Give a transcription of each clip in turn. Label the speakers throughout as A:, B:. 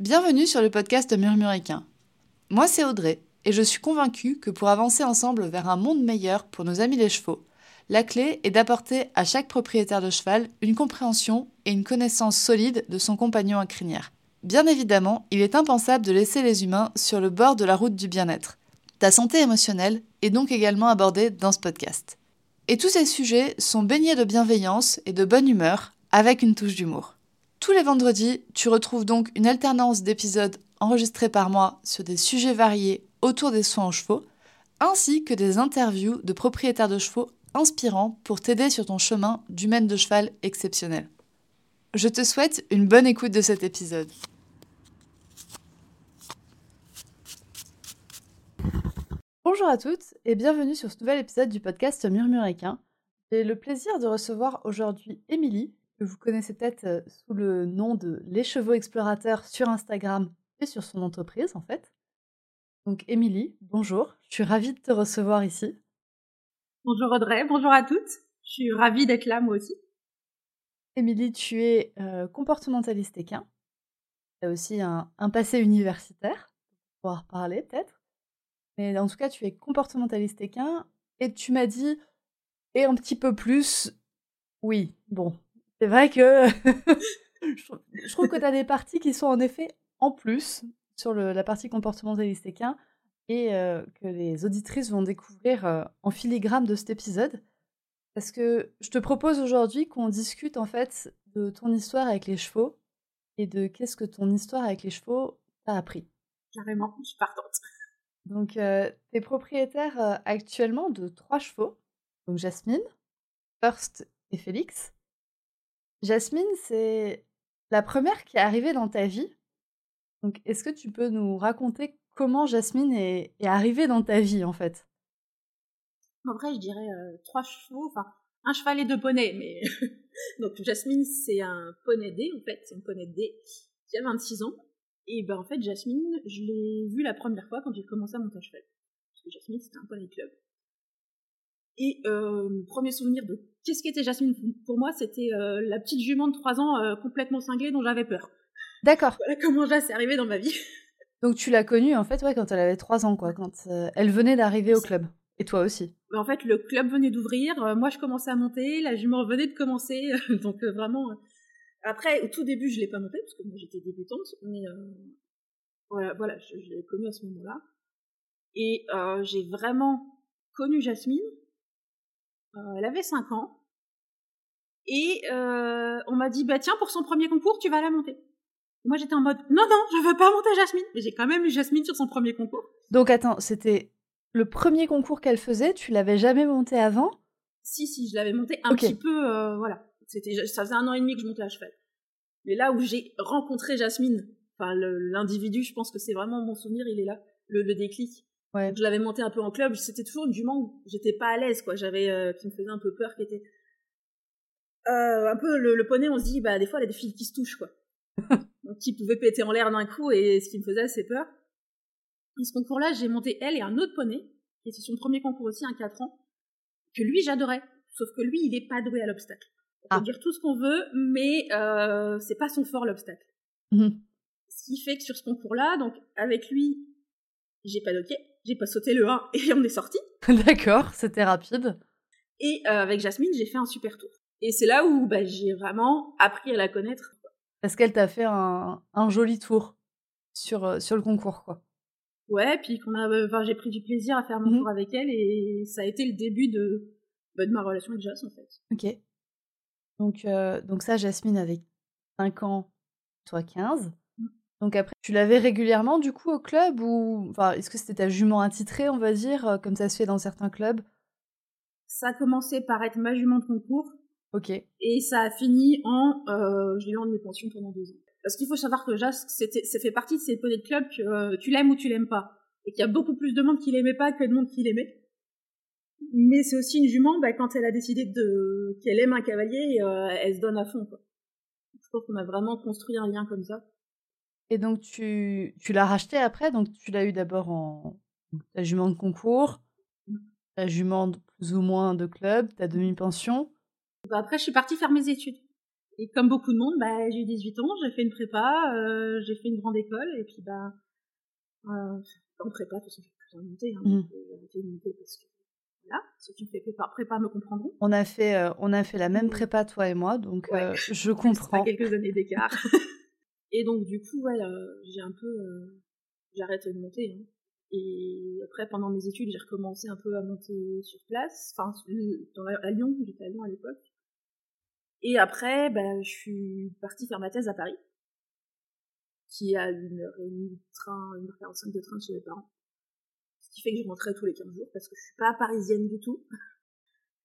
A: Bienvenue sur le podcast Murmuricain. Moi, c'est Audrey, et je suis convaincue que pour avancer ensemble vers un monde meilleur pour nos amis les chevaux, la clé est d'apporter à chaque propriétaire de cheval une compréhension et une connaissance solide de son compagnon à crinière. Bien évidemment, il est impensable de laisser les humains sur le bord de la route du bien-être. Ta santé émotionnelle est donc également abordée dans ce podcast. Et tous ces sujets sont baignés de bienveillance et de bonne humeur, avec une touche d'humour. Tous les vendredis, tu retrouves donc une alternance d'épisodes enregistrés par moi sur des sujets variés autour des soins aux chevaux, ainsi que des interviews de propriétaires de chevaux inspirants pour t'aider sur ton chemin du maître de cheval exceptionnel. Je te souhaite une bonne écoute de cet épisode. Bonjour à toutes et bienvenue sur ce nouvel épisode du podcast Murmuréquin. J'ai le plaisir de recevoir aujourd'hui Émilie, que vous connaissez peut-être euh, sous le nom de Les Chevaux Explorateurs sur Instagram et sur son entreprise en fait. Donc Émilie, bonjour, je suis ravie de te recevoir ici.
B: Bonjour Audrey, bonjour à toutes. Je suis ravie d'être là moi aussi.
A: Émilie, tu es euh, comportementaliste équin. Tu as aussi un, un, passé universitaire, pour pouvoir parler peut-être. Mais en tout cas, tu es comportementaliste équin et tu m'as dit, et un petit peu plus, oui, bon, c'est vrai que je trouve que tu as des parties qui sont en effet en plus sur le, la partie comportementaliste équin et euh, que les auditrices vont découvrir euh, en filigrane de cet épisode. Parce que je te propose aujourd'hui qu'on discute en fait de ton histoire avec les chevaux et de qu'est-ce que ton histoire avec les chevaux t'a appris.
B: Carrément, je suis partante.
A: Donc, euh, tu es propriétaire euh, actuellement de trois chevaux, donc Jasmine, First et Félix. Jasmine, c'est la première qui est arrivée dans ta vie. Donc, est-ce que tu peux nous raconter comment Jasmine est, arrivée dans ta vie, en fait?
B: En vrai, je dirais trois chevaux, enfin, un cheval et deux poneys, mais... Donc, Jasmine, c'est un poney D, en fait, c'est un poney D qui a 26 ans. Et ben, en fait, Jasmine, je l'ai vue la première fois quand j'ai commencé à monter à cheval. Parce que Jasmine, c'était un poney club. Et euh, premier souvenir de qu'est-ce qu'était Jasmine pour moi, c'était euh, la petite jument de 3 ans euh, complètement cinglée dont j'avais peur.
A: D'accord.
B: Voilà comment Jas est arrivée dans ma vie.
A: Donc tu l'as connue en fait ouais, quand elle avait 3 ans, quoi, quand euh, elle venait d'arriver au club. Et toi aussi.
B: En fait, le club venait d'ouvrir, moi je commençais à monter, la jument venait de commencer, donc vraiment... Après, au tout début, je l'ai pas montée, parce que moi j'étais débutante, mais voilà, voilà, je, je l'ai connue à ce moment-là. Et j'ai vraiment connu Jasmine elle avait 5 ans. Et euh, on m'a dit, bah tiens, pour son premier concours, tu vas la monter. Et moi, j'étais en mode, non, non, je veux pas monter Jasmine. Mais j'ai quand même eu Jasmine sur son premier concours.
A: Donc attends, c'était le premier concours qu'elle faisait, tu l'avais jamais monté avant?
B: Si, si, je l'avais monté un okay. petit peu, euh, voilà. C'était, ça faisait un an et demi que je montais à cheval. Mais là où j'ai rencontré Jasmine, enfin l'individu, je pense que c'est vraiment mon souvenir, il est là, le, le déclic.
A: Ouais.
B: Je l'avais monté un peu en club, c'était toujours une jument où j'étais pas à l'aise, quoi. J'avais, euh, qui me faisait un peu peur, qui était, euh, un peu le, le, poney, on se dit, bah, des fois, il y a des fils qui se touchent, quoi. Donc, qui pouvaient péter en l'air d'un coup, et ce qui me faisait assez peur. Et ce concours-là, j'ai monté elle et un autre poney, qui était son premier concours aussi, un 4 ans, que lui, j'adorais. Sauf que lui, il est pas doué à l'obstacle. On ah. peut dire tout ce qu'on veut, mais euh, c'est pas son fort, l'obstacle.
A: Mmh.
B: Ce qui fait que sur ce concours-là, donc, avec lui, j'ai pas docké j'ai pas sauté le 1 et on est sorti.
A: D'accord, c'était rapide.
B: Et euh, avec Jasmine, j'ai fait un super tour. Et c'est là où bah, j'ai vraiment appris à la connaître.
A: Parce qu'elle t'a fait un, un, joli tour sur, euh, sur le concours, quoi.
B: Ouais, puis qu'on a, enfin, j'ai pris du plaisir à faire mon mmh. tour avec elle et ça a été le début de, bah, de ma relation avec Jas, en fait.
A: Ok. Donc, euh, donc ça, Jasmine avait 5 ans, toi 15. Donc après, tu l'avais régulièrement du coup au club ou enfin est-ce que c'était ta jument attitrée, on va dire, euh, comme ça se fait dans certains clubs?
B: Ça a commencé par être ma jument de concours.
A: Ok.
B: Et ça a fini en, euh, je l'ai eu en pension pendant deux ans. Parce qu'il faut savoir que Jas, ça fait partie de ces poneys de club que euh, tu l'aimes ou tu l'aimes pas, et qu'il y a beaucoup plus de monde qui l'aimait pas que de monde qui l'aimait. Mais c'est aussi une jument, bah, quand elle a décidé de qu'elle aime un cavalier, euh, elle se donne à fond. Quoi. Je pense qu'on a vraiment construit un lien comme ça.
A: Et donc tu, tu l'as racheté après, donc tu l'as eu d'abord en ta jument de concours, ta jument de plus ou moins de club, ta demi-pension.
B: Bah après je suis partie faire mes études. Et comme beaucoup de monde, bah, j'ai eu 18 ans, j'ai fait une prépa, euh, j'ai fait une grande école, et puis bah, euh, en prépa, de toute façon, j'ai plus monter, hein,
A: Mm.
B: donc, euh, monter parce que, voilà, ceux qui ont fait prépa, prépa me comprendront.
A: On a fait, euh, on a fait la même
B: Mm.
A: prépa, toi et moi, donc
B: Ouais.
A: je comprends.
B: pas quelques années d'écart. et donc, du coup, ouais, euh, j'ai un peu, euh, de monter, hein. Et après, pendant mes études, j'ai recommencé un peu à monter sur place, enfin, à Lyon, j'étais à Lyon à l'époque. Et après, ben, je suis partie faire ma thèse à Paris, qui à une heure et demie de train, une heure quarante-cinq de train de chez mes parents. Ce qui fait que je rentrais tous les 15 jours, parce que je suis pas parisienne du tout.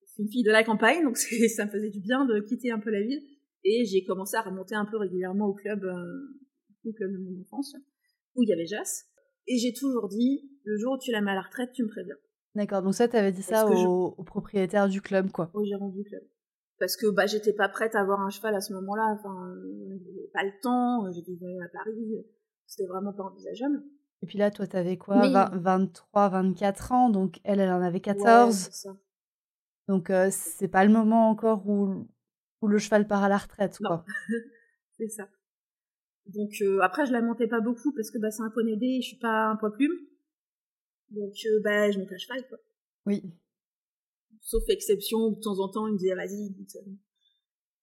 B: Je suis une fille de la campagne, donc ça me faisait du bien de quitter un peu la ville. Et j'ai commencé à remonter un peu régulièrement au club, euh, au club de mon enfance, où il y avait Jas. Et j'ai toujours dit, le jour où tu la mets à la retraite, tu me préviens.
A: D'accord, donc ça, t'avais dit ça
B: je-
A: au, propriétaire du club, quoi.
B: au gérant du club. Parce que bah, j'étais pas prête à avoir un cheval à ce moment-là. Enfin, euh, j'avais pas le temps. euh, J'étais venue à Paris. C'était vraiment pas envisageable.
A: Et puis là, toi, t'avais quoi?
B: Mais-
A: 20 23, 24 ans, donc elle, elle en avait
B: Ouais,
A: 14.
B: c'est ça.
A: donc euh, c'est pas le moment encore où, où le cheval part à la retraite,
B: Non.
A: quoi.
B: C'est ça. Donc euh, après, je la montais pas beaucoup parce que bah, c'est un poney D, je suis pas un poids plume. Donc euh, bah, je monte à cheval. Quoi.
A: Oui.
B: Sauf exception, où de temps en temps, il me disait vas-y. monte.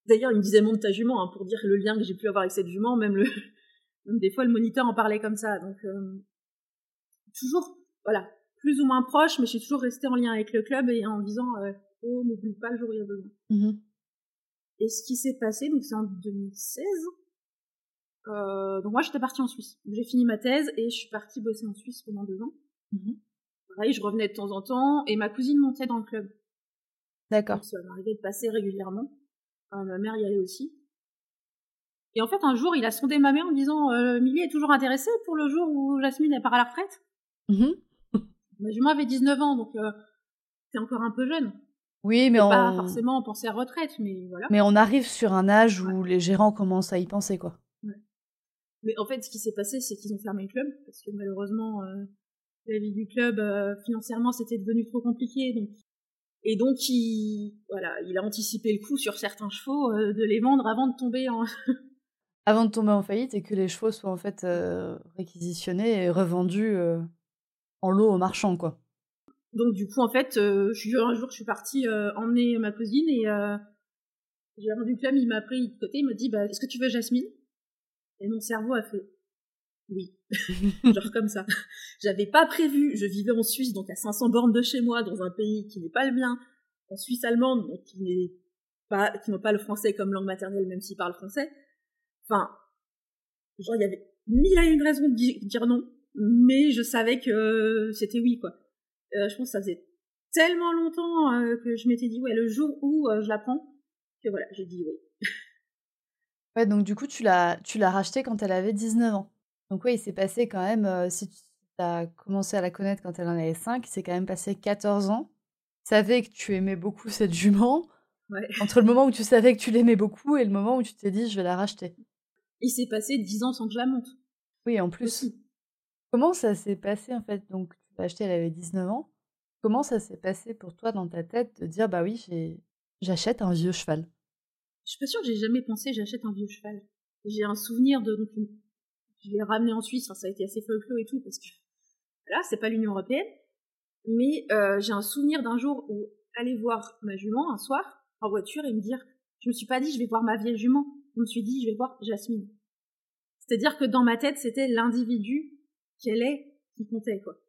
B: D'ailleurs, il me disait monte ta jument hein, pour dire le lien que j'ai pu avoir avec cette jument. Même, le... même des fois, le moniteur en parlait comme ça. Donc euh, toujours, voilà, plus ou moins proche, mais je suis toujours restée en lien avec le club et en disant euh, oh, n'oublie pas le jour où il y a besoin.
A: Mhm.
B: Et ce qui s'est passé, donc c'est en 2016. Euh, donc moi j'étais partie en Suisse. J'ai fini ma thèse et je suis partie bosser en Suisse pendant deux ans.
A: Mhm.
B: Pareil, je revenais de temps en temps et ma cousine montait dans le club.
A: D'accord.
B: Donc ça m'arrivait de passer régulièrement. Euh, ma mère y allait aussi. Et en fait, un jour, il a sondé ma mère en me disant euh, Milly est toujours intéressée pour le jour où Jasmine part à la retraite?
A: Mhm.
B: Ma jument avait 19 ans, donc euh, t'es encore un peu jeune.
A: Oui, mais on...
B: Pas forcément penser à retraite, mais voilà.
A: mais on arrive sur un âge où les gérants commencent à y penser, quoi.
B: Mais en fait, ce qui s'est passé, c'est qu'ils ont fermé le club, parce que malheureusement, euh, la vie du club, euh, financièrement, c'était devenu trop compliqué. Donc... Et donc, il, voilà, il a anticipé le coup sur certains chevaux euh, de les vendre avant de tomber en...
A: Avant de tomber en faillite et que les chevaux soient en fait réquisitionnés et revendus en lot aux marchands, quoi.
B: Donc, du coup, en fait, euh, je un jour, je suis partie euh, emmener ma cousine et euh, j'ai rendu club, il m'a pris de côté, il m'a dit bah, Est-ce que tu veux Jasmine? Et mon cerveau a fait Oui. Genre comme ça. J'avais pas prévu, je vivais en Suisse, donc à 500 bornes de chez moi, dans un pays qui n'est pas le mien, en Suisse allemande, donc qui n'est pas, qui n'ont pas le français comme langue maternelle, même s'ils parlent français. Enfin, genre, il y avait mille et une raisons de di- dire non, mais je savais que c'était oui, quoi. Euh, je pense que ça faisait tellement longtemps euh, que je m'étais dit, ouais, le jour où euh, je la prends, que voilà, j'ai dit oui.
A: Ouais, donc du coup, tu l'as, tu l'as racheté quand elle avait 19 ans. Donc ouais, il s'est passé quand même, si tu as commencé à la connaître quand elle en avait 5, il s'est quand même passé 14 ans. Tu savais que tu aimais beaucoup cette jument,
B: Ouais.
A: entre le moment où tu savais que tu l'aimais beaucoup et le moment où tu t'es dit, je vais la racheter.
B: Il s'est passé dix ans sans que je la monte.
A: Oui, en plus.
B: Aussi.
A: Comment ça s'est passé en fait? Donc, l'as acheté, elle avait 19 ans. Comment ça s'est passé pour toi dans ta tête de dire, bah oui, j'achète un vieux cheval?
B: Je suis pas sûre que j'ai jamais pensé j'achète un vieux cheval. J'ai un souvenir de donc je l'ai ramené en Suisse, ça a été assez folklore et tout parce que là c'est pas l'Union européenne, mais euh, j'ai un souvenir d'un jour où aller voir ma jument un soir en voiture et me dire je me suis pas dit je vais voir ma vieille jument, je me suis dit je vais voir Jasmine. C'est-à-dire que dans ma tête c'était l'individu qu'elle est qui comptait quoi.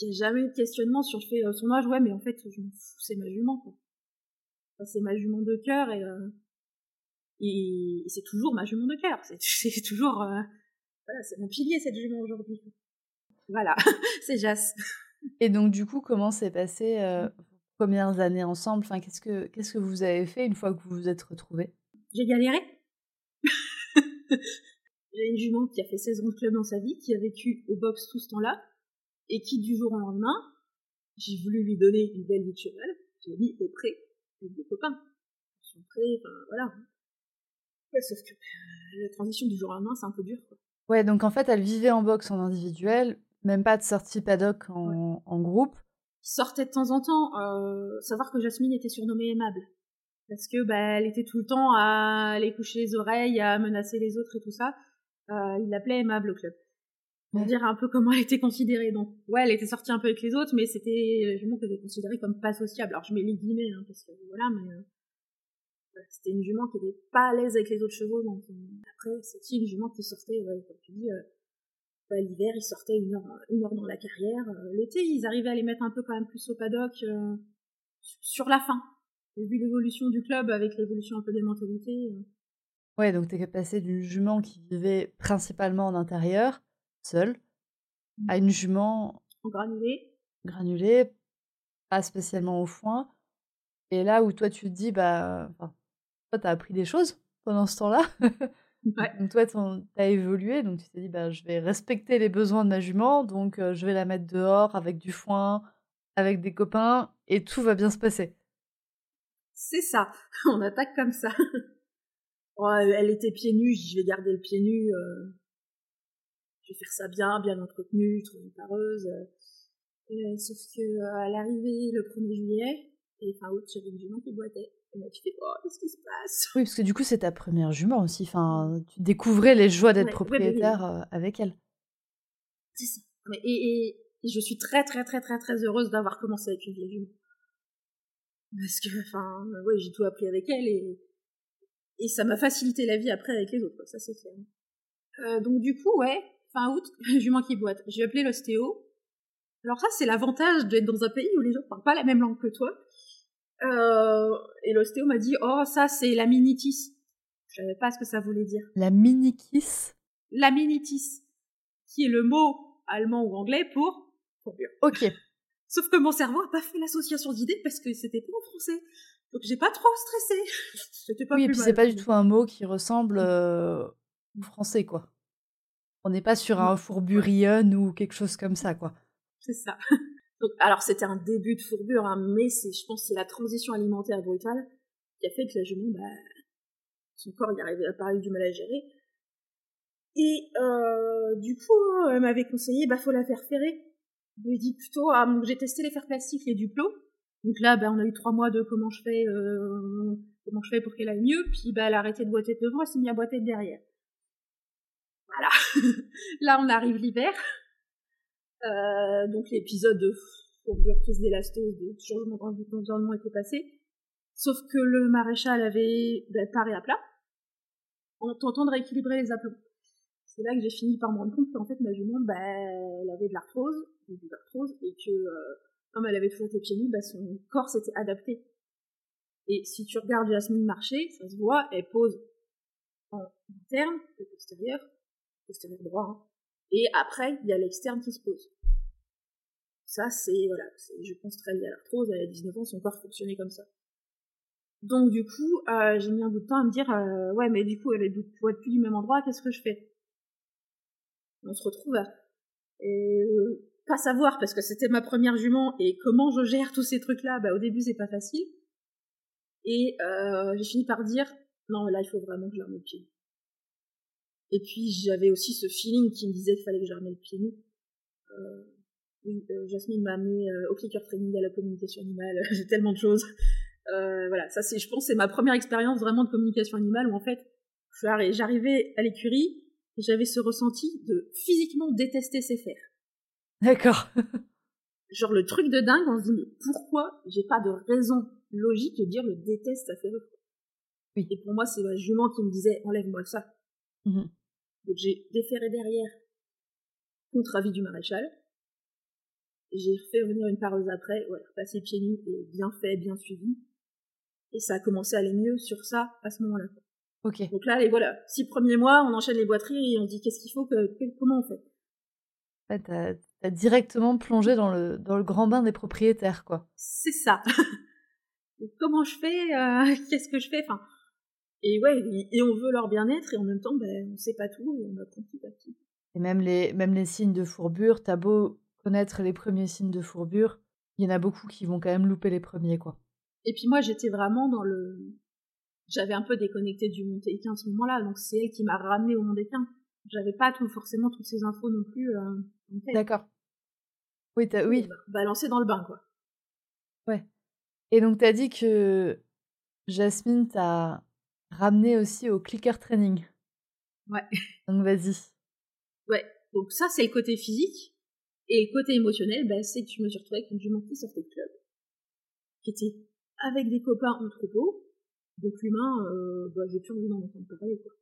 B: Il n'y a jamais eu de questionnement sur le fait euh, son âge, ouais mais en fait je m'en fous, c'est ma jument quoi. Enfin, c'est ma jument de cœur et euh, et c'est toujours ma jument de cœur. C'est, toujours, euh, voilà, c'est mon pilier cette jument aujourd'hui. Voilà, c'est Jas.
A: Et donc, du coup, comment s'est passé vos premières années ensemble? Enfin, qu'est-ce, que, qu'est-ce que vous avez fait une fois que vous vous êtes retrouvés?
B: J'ai galéré. J'ai une jument qui a fait 16 ans de club dans sa vie, qui a vécu au box tout ce temps-là, et qui du jour au lendemain, j'ai voulu lui donner une belle vie de cheval, j'ai mis au pré avec des copains. Son pré, enfin voilà. Ouais, sauf que euh, la transition du jour au lendemain, c'est un peu dur. Quoi.
A: Ouais, donc en fait, elle vivait en boxe en individuel, même pas de sortie paddock en, en groupe.
B: qui sortait de temps en temps. Euh, savoir que Jasmine était surnommée aimable. parce que bah, elle était tout le temps à aller coucher les oreilles, à menacer les autres et tout ça. Euh, il l'appelait aimable au club. Pour dire un peu comment elle était considérée. Donc, ouais, elle était sortie un peu avec les autres, mais c'était, jument qu'elle était considérée comme pas sociable. Alors, je mets les guillemets, hein, parce que voilà, mais euh, c'était une jument qui était pas à l'aise avec les autres chevaux. Donc, euh, après, c'était une jument qui sortait, ouais, comme tu dis, euh, l'hiver, ils sortaient une heure, une heure dans la carrière. L'été, ils arrivaient à les mettre un peu quand même plus au paddock sur la fin. Vu l'évolution du club avec l'évolution un peu des mentalités.
A: Ouais, donc t'es passé d'une jument qui vivait principalement en intérieur, seule, à une jument
B: en granulé.
A: Granulée, pas spécialement au foin. Et là où toi tu te dis, bah, toi t'as appris des choses pendant ce temps-là.
B: ouais.
A: donc toi t'as évolué, donc tu t'es dit, bah, je vais respecter les besoins de ma jument, donc je vais la mettre dehors avec du foin, avec des copains, et tout va bien se passer.
B: C'est ça, on attaque comme ça. elle était pieds nus, je vais garder le pied nu. Euh, vais faire ça bien, bien entretenu, trouver une pareuse. Euh, sauf que euh, à l'arrivée le 1er juillet, et fin août, j'avais une jument qui boitait. Et là, tu fais, oh, qu'est-ce qui se passe?
A: Oui, parce que du coup, c'est ta première jument aussi. Enfin, tu découvrais les joies d'être propriétaire avec elle.
B: C'est ça. Et, et, je suis très, très, très, très, très heureuse d'avoir commencé avec une vieille jument. Parce que, enfin, oui, j'ai tout appris avec elle et et ça m'a facilité la vie après avec les autres, ça c'est clair. Euh, donc du coup, ouais, fin août, jument qui boite. J'ai appelé l'ostéo. Alors ça, c'est l'avantage d'être dans un pays où les gens parlent pas la même langue que toi. Euh, et l'ostéo m'a dit, oh ça c'est la minitis. Je savais pas ce que ça voulait dire.
A: La minitis
B: La minitis, qui est le mot allemand ou anglais pour.
A: Ok.
B: Sauf que mon cerveau a pas fait l'association d'idées parce que c'était pas en français. Donc j'ai pas trop stressé.
A: C'était pas oui, et puis c'est pas du tout un mot qui ressemble euh, au français, quoi. On n'est pas sur un fourburion ou quelque chose comme ça, quoi.
B: C'est ça. Donc, alors c'était un début de fourbure, hein, mais c'est, je pense, c'est la transition alimentaire brutale qui a fait que la jument, bah, son corps y arrivait à parler du mal à gérer. Et euh, du coup, elle m'avait conseillé, bah faut la faire ferrer. Je lui ai dit plutôt, ah, j'ai testé les fers plastiques, les duplos. Donc là, bah, on a eu trois mois de comment je fais, euh, comment je fais pour qu'elle aille mieux. Puis bah, elle a arrêté de boiter de devant, elle s'est mise à boiter de derrière. Voilà. là, on arrive l'hiver. Euh, donc l'épisode de prise d'élastose, de changement d'environnement était passé. Sauf que le maréchal avait bah, paré à plat en tentant de rééquilibrer les aplombs. C'est là que j'ai fini par me rendre compte qu'en fait ma jument, bah, elle avait de l'arthrose, de et que euh, comme elle avait toujours été pieds nus, bah, son corps s'était adapté. Et si tu regardes Jasmine marcher, ça se voit, elle pose en interne, le postérieur, droit, hein. et après, il y a l'externe qui se pose. Ça, c'est, voilà, je pense très lié à l'arthrose, a 19 ans, son corps fonctionnait comme ça. Donc du coup, euh, j'ai mis un bout de temps à me dire, euh, ouais, mais du coup, elle est être plus du même endroit, qu'est-ce que je fais? On se retrouve à... Et euh, pas savoir parce que c'était ma première jument et comment je gère tous ces trucs là bah au début c'est pas facile et j'ai fini par dire non là il faut vraiment que je remette le pied et puis j'avais aussi ce feeling qui me disait qu'il fallait que je remette le pied nu euh, oui, euh, Jasmine m'a amené au clicker training à la communication animale j'ai tellement de choses voilà ça c'est je pense c'est ma première expérience vraiment de communication animale où en fait j'arrivais à l'écurie et j'avais ce ressenti de physiquement détester ses fers
A: D'accord.
B: Genre le truc de dingue, on se dit mais pourquoi j'ai pas de raison logique de dire le déteste ça fait
A: Oui.
B: Et pour moi c'est la jument qui me disait enlève-moi ça. Mmh Donc j'ai déféré derrière contre avis du maréchal. J'ai fait venir une pareuse après, ouais, passé pieds nus et bien fait, bien suivi. Et ça a commencé à aller mieux sur ça à ce moment-là.
A: Ok.
B: Donc là, les voilà, six premiers mois, on enchaîne les boiteries et on dit qu'est-ce qu'il faut, que, comment on fait?
A: En t'as directement plongé dans le, dans le grand bain des propriétaires, quoi.
B: C'est ça. Comment je fais euh, Qu'est-ce que je fais? Enfin, Et ouais, et on veut leur bien-être, et en même temps, ben, on sait pas tout, et on apprend petit à petit.
A: Et même les, même les signes de fourbure, t'as beau connaître les premiers signes de fourbure, il y en a beaucoup qui vont quand même louper les premiers, quoi.
B: Et puis moi, j'étais vraiment dans le... J'avais un peu déconnecté du monde équin à ce moment-là, donc c'est elle qui m'a ramené au monde équin. J'avais pas tout, forcément toutes ces infos non plus. Euh,
A: D'accord. Oui, t'as, oui.
B: Balancé dans le bain, quoi.
A: Ouais. Et donc, t'as dit que Jasmine t'a ramené aussi au clicker training.
B: Ouais.
A: Donc vas-y.
B: Ouais, donc ça c'est le côté physique. Et le côté émotionnel, bah, c'est que je me suis retrouvée avec une qui sortait de club, qui était avec des copains en troupeau. Donc l'humain, euh, bah, j'ai plus envie d'en entendre parler. Quoi.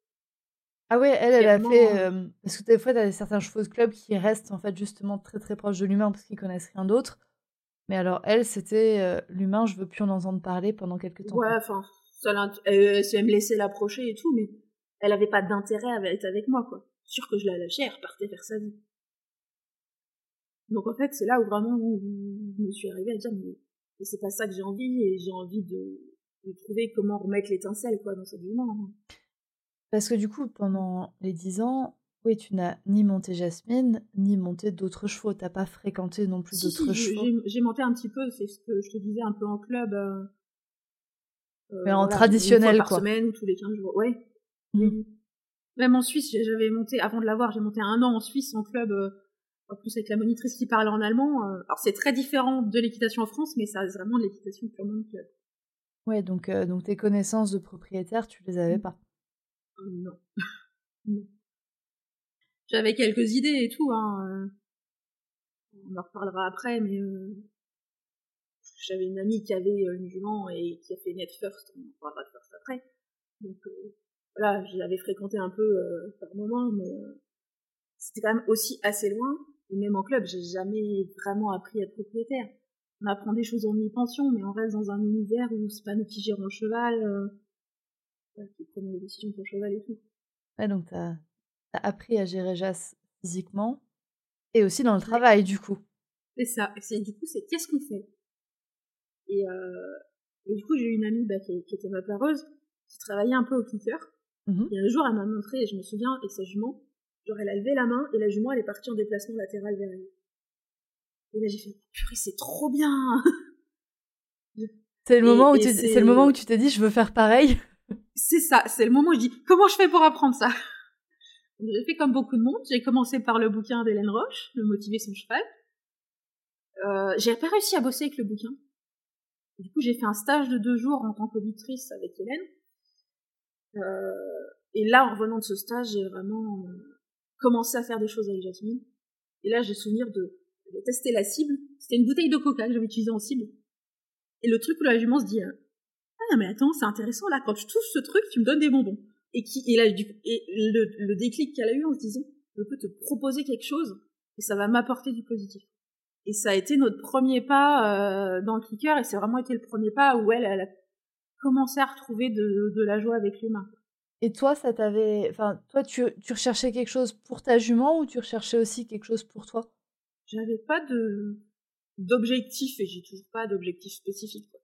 A: Ah ouais, elle, elle a fait. Euh, parce que des fois, t'as certains chevaux de club qui restent en fait justement très très proches de l'humain parce qu'ils connaissent rien d'autre. Mais alors, elle, c'était euh, l'humain, je veux plus en entendre parler pendant quelques temps.
B: Ouais, enfin, elle, elle me laissait l'approcher et tout, mais elle avait pas d'intérêt à être avec moi, quoi. Sûr que je la lâchais, elle repartait faire sa vie. Donc en fait, c'est là où vraiment je me suis arrivée à dire, mais, c'est pas ça que j'ai envie, et j'ai envie de, de, trouver comment remettre l'étincelle, quoi, dans cette. Hein.
A: Parce que du coup, pendant les dix ans, oui, tu n'as ni monté Jasmine, ni monté d'autres chevaux. T'as pas fréquenté non plus d'autres chevaux.
B: J'ai monté un petit peu, c'est ce que je te disais, un peu en club. Euh,
A: mais en traditionnel,
B: une fois
A: par
B: semaine ou tous les 15 jours. Ouais. Mmh. Même en Suisse, j'avais monté, avant de l'avoir, j'ai monté un an en Suisse en club, euh, en plus avec la monitrice qui parle en allemand. Euh. alors c'est très différent de l'équitation en France, mais ça reste vraiment de l'équitation purement de club.
A: Ouais, donc, donc tes connaissances de propriétaire, tu les avais mmh. pas
B: Non. non. J'avais quelques idées et tout, hein. Euh. On en reparlera après, mais euh, j'avais une amie qui avait euh, une jument et qui a fait Net First, on en parlera de First après. Donc voilà, je l'avais fréquenté un peu par moment, mais c'était quand même aussi assez loin. Et même en club, j'ai jamais vraiment appris à être propriétaire. On apprend des choses en mi-pension, mais on reste dans un univers où c'est pas nous qui gérons le cheval, euh, qui prenons les décisions pour le cheval et tout.
A: Ouais, donc t'as as appris à gérer Jas physiquement et aussi dans le travail, du coup.
B: C'est ça. C'est du coup, c'est qu'est-ce qu'on fait? Et, euh, et, du coup, j'ai eu une amie bah, qui, qui, était ma pareuse, qui travaillait un peu au clicker. Mmh et un jour, elle m'a montré, et je me souviens, avec sa jument, genre elle a levé la main et la jument elle est partie en déplacement latéral vers elle. Et là j'ai fait purée c'est trop bien.
A: C'est le moment où tu c'est le moment où tu t'es dit je veux faire pareil.
B: C'est ça, c'est le moment où je dis comment je fais pour apprendre ça? J'ai fait comme beaucoup de monde. J'ai commencé par le bouquin d'Hélène Roche, Le motiver son cheval. Euh, j'ai pas réussi à bosser avec le bouquin. Du coup, j'ai fait un stage de deux jours en tant qu'auditrice avec Hélène. Euh, et là, en revenant de ce stage, j'ai vraiment euh, commencé à faire des choses avec Jasmine. Et là, j'ai souvenir de, tester la cible. C'était une bouteille de coca que j'avais utilisée en cible. Et le truc où la jument se dit Ah, mais attends, c'est intéressant, là, quand je touche ce truc, tu me donnes des bonbons et qui et là du et le, le déclic qu'elle a eu en se disant je peux te proposer quelque chose et ça va m'apporter du positif et ça a été notre premier pas euh, dans le clicker et c'est vraiment été le premier pas où elle, elle a commencé à retrouver de, de la joie avec l'humain
A: et toi ça t'avait enfin toi tu, tu recherchais quelque chose pour ta jument ou tu recherchais aussi quelque chose pour toi?
B: J'avais pas de d'objectif et j'ai toujours pas d'objectif spécifique quoi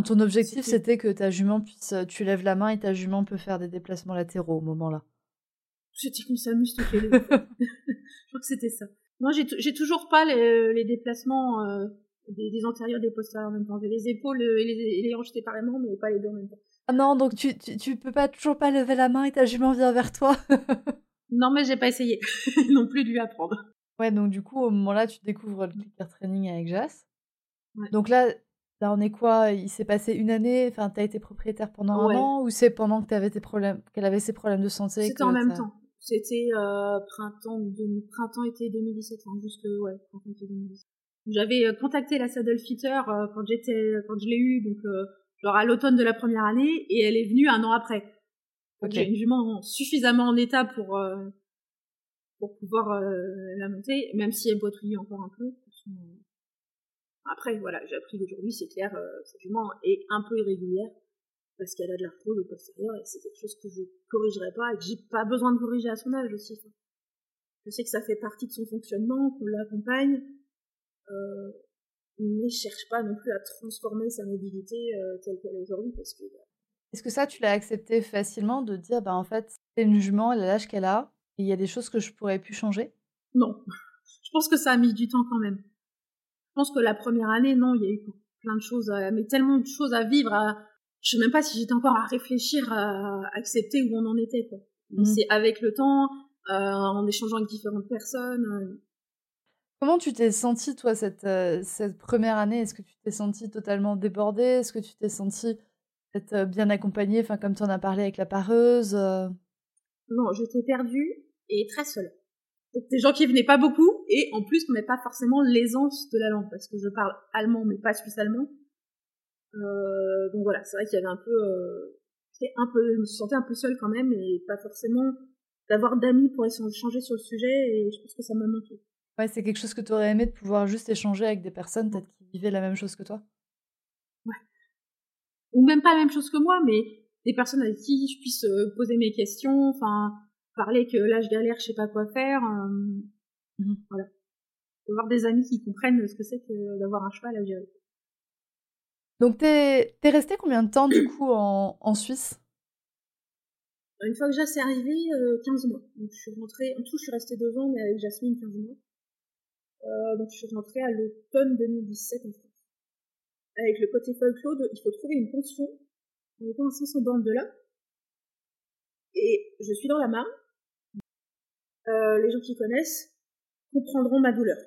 A: ton objectif, c'était que ta jument puisse. Euh, tu lèves la main et ta jument peut faire des déplacements latéraux au moment-là.
B: C'était qu'on s'amuse toutes les deux. je crois que c'était ça. Moi, j'ai toujours pas les, les déplacements euh, des, des, antérieurs des postérieurs en même temps. J'ai les épaules et les, les hanches séparément, mais pas les deux en même temps.
A: Ah non, donc tu, tu, tu, peux pas toujours pas lever la main et ta jument vient vers toi
B: Non, mais j'ai pas essayé non plus de lui apprendre.
A: Ouais, donc du coup, au moment-là, tu découvres le clicker training avec Jas. Donc là, Là, on est quoi? Il s'est passé une année Enfin, t'as été propriétaire pendant un an ou c'est pendant que avais tes problèmes, qu'elle avait ses problèmes de santé
B: C'était en même temps. C'était euh, printemps, printemps été 2017, hein, jusque ouais, printemps été 2017. J'avais euh, contacté la saddle fitter euh, quand j'étais, quand je l'ai eu, donc genre à l'automne de la première année, et elle est venue un an après. J'ai une jument suffisamment en état pour pour pouvoir la monter, même si elle boitouille encore un peu. Après, voilà, j'ai appris qu'aujourd'hui, c'est clair, euh, cette jument est un peu irrégulière parce qu'elle a de la l'arthrose au postérieur et c'est quelque chose que je corrigerai pas et que j'ai pas besoin de corriger à son âge aussi. Je sais que ça fait partie de son fonctionnement, qu'on l'accompagne, euh, mais je cherche pas non plus à transformer sa mobilité euh, telle qu'elle est aujourd'hui parce que. Bah
A: Est-ce que ça, tu l'as accepté facilement de dire, bah en fait, c'est une jument, elle a l'âge qu'elle a, et il y a des choses que je pourrais plus changer?
B: Non, je pense que ça a mis du temps quand même. Je pense que la première année, non, il y a eu plein de choses, mais tellement de choses à vivre. À... Je sais même pas si j'étais encore à réfléchir, à accepter où on en était. Quoi. Mmh. C'est avec le temps, euh, en échangeant avec différentes personnes. Euh.
A: Comment tu t'es sentie, toi, cette, euh, cette première année? Est-ce que tu t'es sentie totalement débordée? Est-ce que tu t'es sentie Être bien accompagnée, enfin comme tu en as parlé avec la pareuse.
B: Non, j'étais perdue et très seule. Donc des gens qui venaient pas beaucoup et en plus on n'avait pas forcément l'aisance de la langue parce que je parle allemand mais pas suisse allemand. Euh, donc voilà, c'est vrai qu'il y avait un peu, euh, un peu, je me sentais un peu seule quand même et pas forcément d'avoir d'amis pour échanger sur le sujet et je pense que ça m'a manqué.
A: Ouais, c'est quelque chose que tu aurais aimé de pouvoir juste échanger avec des personnes peut-être qui vivaient la même chose que toi?
B: Ouais. Ou même pas la même chose que moi, mais des personnes avec qui je puisse euh, poser mes questions, enfin parler que là je galère, je sais pas quoi faire. Euh, mmh Voilà. Avoir des amis qui comprennent ce que c'est que d'avoir un cheval à gérer.
A: Donc t'es es resté combien de temps du coup en, en Suisse?
B: Une fois que j'ai arrivé, 15 euh, mois. Donc je suis rentrée, en tout je suis restée deux ans, mais avec Jasmine 15 mois. Euh, donc je suis rentrée à l'automne 2017 en France. Avec le côté folklore, il faut trouver une pension. On est à 500 bornes de là. Et je suis dans la Marne. Euh, les gens qui connaissent comprendront ma douleur.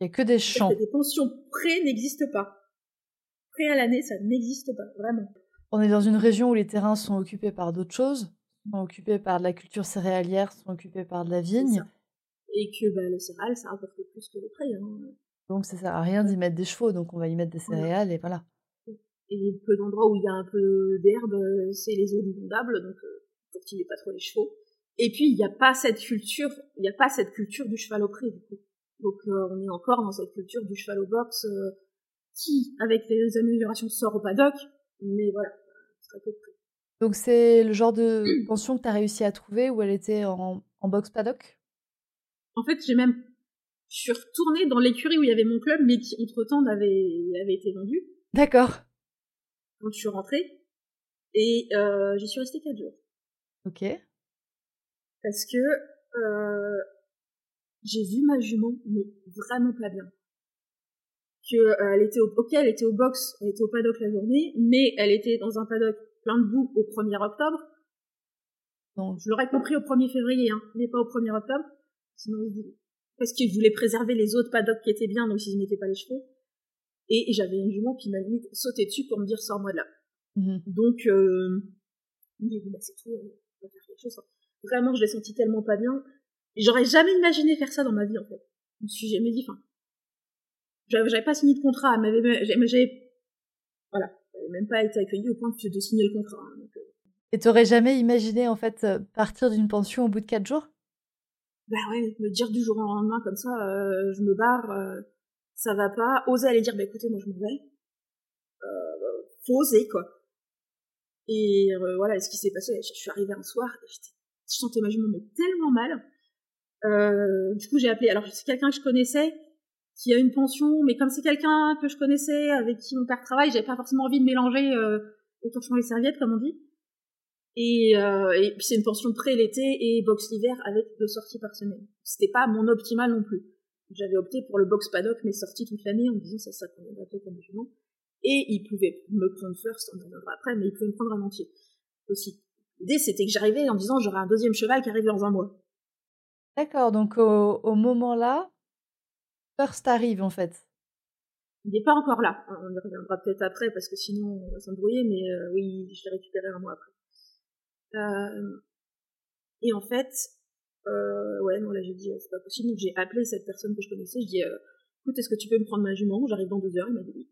A: Il n'y a que des champs.
B: des pensions prêts n'existent pas. Prêts à l'année, ça n'existe pas, vraiment.
A: On est dans une région où les terrains sont occupés par d'autres choses, sont occupés par de la culture céréalière, sont occupés par de la vigne.
B: Et que bah, le céréales, ça rapporte plus que les prêts. Hein.
A: Donc ça sert à rien d'y mettre des chevaux, donc on va y mettre des céréales et voilà.
B: Et peu d'endroits où il y a un peu d'herbe, euh, c'est les zones inondables, donc euh, pour qu'il n'y ait pas trop les chevaux. Et puis il n'y a pas cette culture, il n'y a pas cette culture du cheval au prix du coup. Donc euh, on est encore dans cette culture du cheval au box euh, qui, avec les améliorations, sort au paddock, mais voilà, très peu de prix.
A: Donc c'est le genre de pension que tu as réussi à trouver où elle était en, en box paddock?
B: En fait, j'ai même je suis retournée dans l'écurie où il y avait mon club, mais qui entre-temps avait, avait été vendu.
A: D'accord.
B: Donc je suis rentrée et euh, j'y suis restée quatre jours.
A: Ok.
B: Parce que euh, j'ai vu ma jument, mais vraiment pas bien. Que euh, elle était au, ok, elle était au box, elle était au paddock la journée, mais elle était dans un paddock plein de boue au 1er octobre. Bon, je l'aurais compris au 1er février, hein, mais pas au 1er octobre. Sinon, parce qu'ils voulaient préserver les autres paddocks qui étaient bien, donc ils mettaient pas les chevaux. Et, j'avais une jument qui m'a limite sauté dessus pour me dire sors-moi de là. Mmh donc, euh, bah, c'est tout, euh, on va faire quelque chose. Hein. Vraiment, je l'ai senti tellement pas bien. J'aurais jamais imaginé faire ça dans ma vie, en fait. Je me suis jamais dit, enfin, j'avais pas signé de contrat, mais j'avais, voilà, j'avais même pas été accueillie au point de, signer le contrat. Hein, donc, euh.
A: Et t'aurais jamais imaginé, en fait, euh, partir d'une pension au bout de quatre jours?
B: Bah ouais, me dire du jour au lendemain comme ça, euh, je me barre, euh, ça va pas. Oser aller dire, bah écoutez, moi je m'en vais. Euh, faut oser, quoi. Et voilà, ce qui s'est passé, je suis arrivée un soir, et je sentais ma jument mais tellement mal. Du coup, j'ai appelé. Alors, c'est quelqu'un que je connaissais qui a une pension, mais comme c'est quelqu'un que je connaissais, avec qui mon père travaille, j'avais pas forcément envie de mélanger euh, les torchons et les serviettes, comme on dit. Et, euh, et puis c'est une pension pré l'été et box l'hiver avec deux sorties par semaine. C'était pas mon optimal non plus. J'avais opté pour le box paddock, mais sorties toute l'année en me disant ça, ça conviendrait peut comme jument. Et il pouvait me prendre first, on en après, mais il pouvait me prendre un entier aussi. L'idée, c'était que j'arrivais en disant j'aurai un deuxième cheval qui arrive dans un mois.
A: D'accord, donc au, au moment-là, First arrive en fait.
B: Il n'est pas encore là. On y reviendra peut-être après parce que sinon on va s'embrouiller, mais euh, oui, je l'ai récupéré un mois après. Euh, et en fait, euh, ouais, non, là j'ai dit c'est pas possible, donc j'ai appelé cette personne que je connaissais, je dis écoute, est-ce que tu peux me prendre ma jument? J'arrive dans deux heures, il m'a dit oui.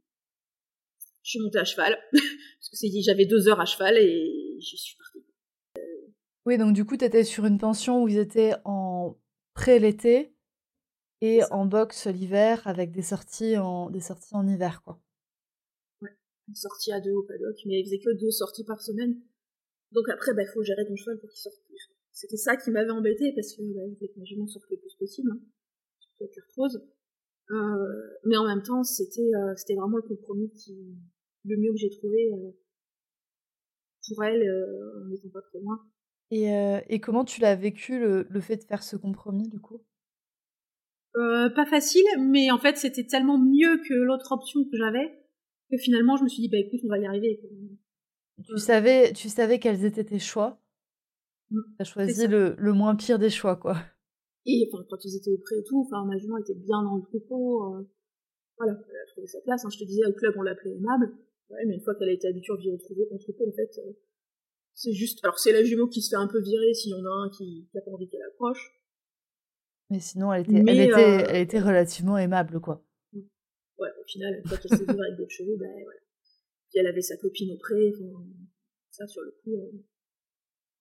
B: Je suis montée à cheval, parce que j'avais deux heures à cheval et je suis partie.
A: Oui, donc du coup, tu étais sur une pension où ils étaient en pré-l'été et en boxe l'hiver avec des sorties en, des sorties en hiver, quoi.
B: Ouais, une sortie à deux au paddock, mais ils faisaient que deux sorties par semaine. Donc après, il bah, faut gérer ton cheval pour qu'il sorte plus. C'était ça qui m'avait embêté parce que bah, je voulais que ma jument sorte le plus possible, hein, surtout avec l'arthrose. Euh, mais en même temps, c'était euh, c'était vraiment le compromis qui le mieux que j'ai trouvé euh, pour elle euh, en n'étant pas trop loin.
A: Et, euh, et comment tu l'as vécu le, le, fait de faire ce compromis du coup?
B: Euh, Pas facile, mais en fait c'était tellement mieux que l'autre option que j'avais que finalement je me suis dit bah écoute on va y arriver.
A: Tu savais, tu savais quels étaient tes choix? Mmh, tu as choisi le, le, moins pire des choix quoi.
B: Et enfin quand ils étaient au pré et tout, enfin ma jument était bien dans le troupeau. Euh, voilà, elle a trouvé sa place. Hein. Je te disais au club on l'appelait aimable. Ouais, mais une fois qu'elle a été habituée à vivre en troupeau, en fait, euh, c'est juste. Alors, c'est la jument qui se fait un peu virer s'il y en a un qui n'a pas envie qu'elle approche.
A: Mais sinon, elle était, elle, était, euh, elle était relativement aimable, quoi.
B: Ouais, au final, une fois qu'elle s'est vivre avec d'autres chevaux, ben voilà. Puis elle avait sa copine auprès, ça, sur le coup, euh,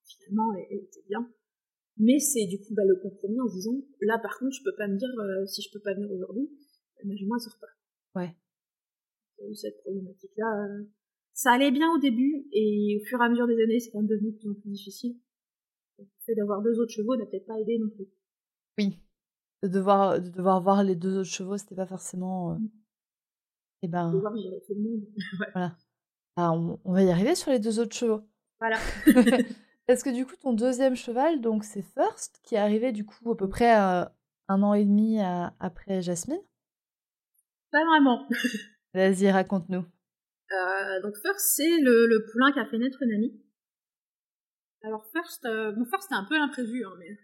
B: finalement, elle, était bien. Mais c'est du coup bah, le compromis en disant, là, par contre, je peux pas me dire, si je peux pas venir aujourd'hui, ma jument, elle sort pas.
A: Ouais.
B: Il cette problématique-là ça allait bien au début, et au fur et à mesure des années, c'est quand même devenu de plus en plus difficile. Le fait d'avoir deux autres chevaux n'a peut-être pas aidé non plus.
A: Oui. De devoir, de devoir voir les deux autres chevaux, c'était pas forcément. Euh...
B: Mm.
A: Eh ben.
B: Devoir gérer tout le monde.
A: Voilà. Ah, on, va y arriver sur les deux autres chevaux.
B: Voilà.
A: Parce que du coup, ton deuxième cheval, donc c'est First, qui est arrivé du coup à peu près euh, un an et demi après Jasmine.
B: Pas vraiment.
A: Vas-y, raconte-nous.
B: Euh, donc First, c'est le, le, poulain qui a fait naître une amie. Alors First, euh, bon First c'était un peu l'imprévu, hein, mais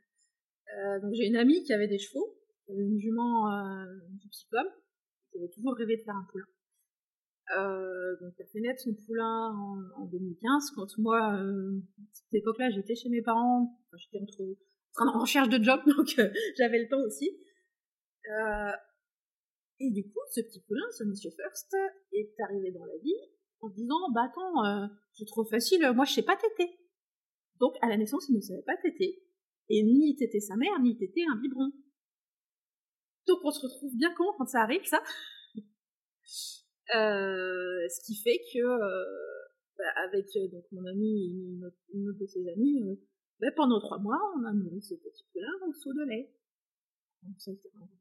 B: euh, donc j'ai une amie qui avait des chevaux, une jument euh, du psychome, qui avait toujours rêvé de faire un poulain. Euh, donc elle fait naître son poulain en, en 2015, quand moi, euh, à cette époque-là, j'étais chez mes parents, j'étais entre, en recherche de job, donc euh, j'avais le temps aussi. Et du coup, ce petit poulain, ce monsieur First, est arrivé dans la vie en disant Bah attends, c'est trop facile, moi je sais pas téter. Donc à la naissance, il ne savait pas téter, et ni téter sa mère, ni téter un biberon. Donc on se retrouve bien con quand ça arrive, ça. euh, ce qui fait que, euh, bah, avec euh, donc mon ami et une autre, de ses amies, euh, bah, pendant trois mois, on a nourri ce petit poulain au seau de lait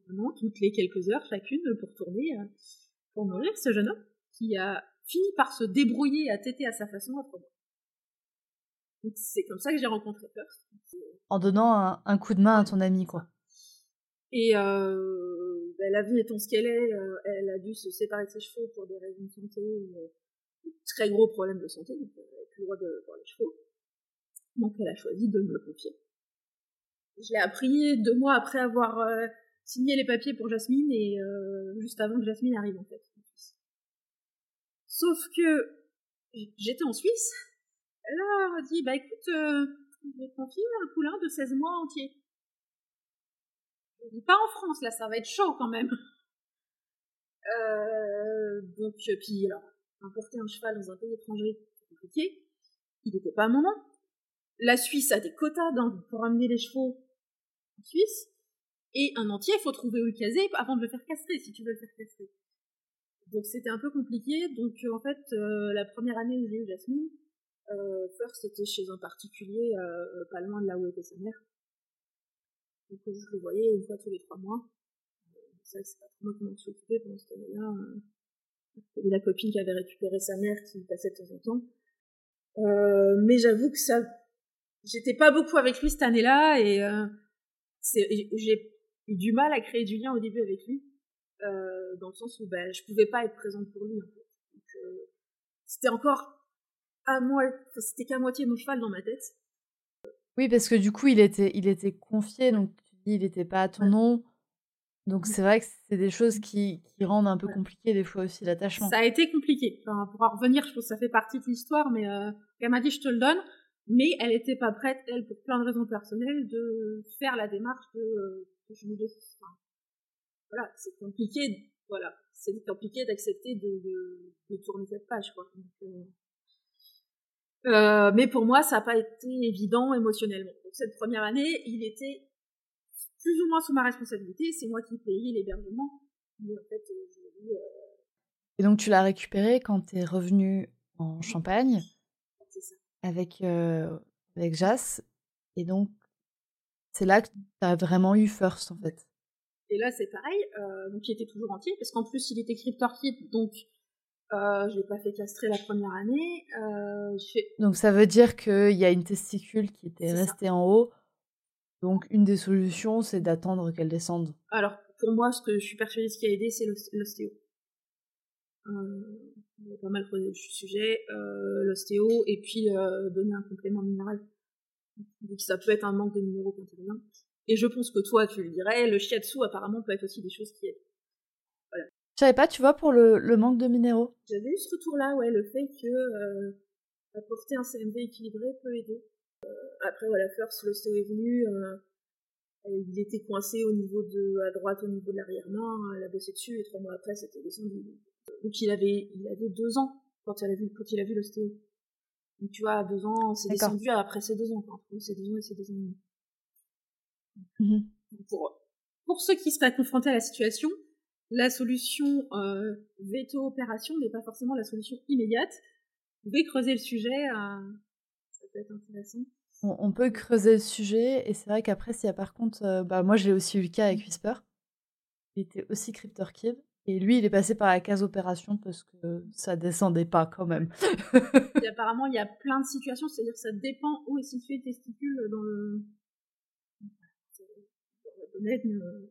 B: vraiment toutes les quelques heures chacune pour tourner, pour nourrir ce jeune homme qui a fini par se débrouiller à téter à sa façon autrement. Donc c'est comme ça que j'ai rencontré First.
A: En donnant un, coup de main à ton ami, quoi.
B: Et euh, ben, la vie étant ce qu'elle est, euh, elle a dû se séparer de ses chevaux pour des raisons de santé, euh, très gros problèmes de santé, donc elle n'avait plus le droit de voir les chevaux. Donc elle a choisi de me le confier. Je l'ai appris deux mois après avoir euh, signé les papiers pour Jasmine et juste avant que Jasmine arrive en fait. Sauf que j'étais en Suisse. Elle a dit bah écoute, euh, je vais un poulain de 16 mois entier. Je dis pas en France là, ça va être chaud quand même. Euh, donc puis alors importer un cheval dans un pays étranger, c'est compliqué. Il n'était pas à mon nom. La Suisse a des quotas pour amener les chevaux en Suisse. Et un entier, il faut trouver où le caser avant de le faire castrer, si tu veux le faire castrer. Donc c'était un peu compliqué. Donc en fait, euh, la première année où j'ai eu Jasmine, euh, First c'était chez un particulier, euh, pas loin de là où était sa mère. Donc je le voyais une fois tous les trois mois. Ça, c'est pas trop moi qui m'en suis pendant cette année-là. Il la copine qui avait récupéré sa mère qui passait de temps en temps. Euh, mais j'avoue que ça, j'étais pas beaucoup avec lui cette année-là et euh, j'ai eu du mal à créer du lien au début avec lui, euh, dans le sens où ben, je pouvais pas être présente pour lui. En fait. Euh, c'était encore à moi, c'était qu'à moitié mon cheval dans ma tête.
A: Oui, parce que du coup, il était, il était confié, donc tu dis, il n'était pas à ton nom. Donc c'est vrai que c'est des choses qui, qui rendent un peu compliqué des fois aussi l'attachement.
B: Ça a été compliqué. Enfin, pour en revenir, je pense que ça fait partie de l'histoire, mais euh, elle m'a dit je te le donne mais elle n'était pas prête, elle, pour plein de raisons personnelles, de faire la démarche de, de changer. Enfin, voilà, c'est compliqué, voilà, c'est compliqué d'accepter de, de, de, tourner cette page, quoi. Donc, euh, euh, mais pour moi, ça n'a pas été évident émotionnellement. Donc, cette première année, il était plus ou moins sous ma responsabilité. C'est moi qui payais l'hébergement. Mais en fait, euh, euh,
A: Et donc, tu l'as récupéré quand tu es revenu en Champagne avec, euh, avec Jas. Et donc, c'est là que tu as vraiment eu First, en fait.
B: Et là, c'est pareil. Donc, il était toujours entier, parce qu'en plus, il était Cryptor Kit, donc euh, je l'ai pas fait castrer la première année. Euh, fait...
A: Donc, ça veut dire qu'il y a une testicule qui était restée en haut. Donc, une des solutions, c'est d'attendre qu'elle descende.
B: Alors, pour moi, ce que je suis persuadée, ce qui a aidé, c'est l'ostéo. Euh, a pas mal creusé le sujet, euh, l'ostéo, et puis euh, donner un complément minéral. Donc ça peut être un manque de minéraux quand Et je pense que toi, tu le dirais, le shiatsu apparemment peut être aussi des choses qui aident.
A: Je savais pas, tu vois, pour le, le manque de minéraux.
B: J'avais eu ce retour-là, ouais, le fait que euh, apporter un CMV équilibré peut aider. Euh, après, voilà, First, l'ostéo est venu, euh, il était coincé au niveau de, à droite, au niveau de l'arrière-main, elle a bossé dessus, et trois mois après, c'était descendu. Donc il avait, il avait deux ans quand il a vu, quand il a vu l'ostéo. Donc tu vois, à deux ans, c'est descendu après ces deux ans, quoi. Entre ces deux ans et ces deux ans et demi. Mm-hmm. Pour, pour ceux qui seraient confrontés à la situation, la solution euh, veto-opération n'est pas forcément la solution immédiate. Vous pouvez creuser le sujet, euh, ça peut être intéressant.
A: On, peut creuser le sujet, et c'est vrai qu'après, s'il y a par contre, euh, bah, moi j'ai aussi eu le cas avec Whisper, il était aussi CryptorKid, et lui il est passé par la case opération parce que ça descendait pas quand même.
B: et apparemment, il y a plein de situations, c'est-à-dire que ça dépend où est situé le testicule dans le. Dans le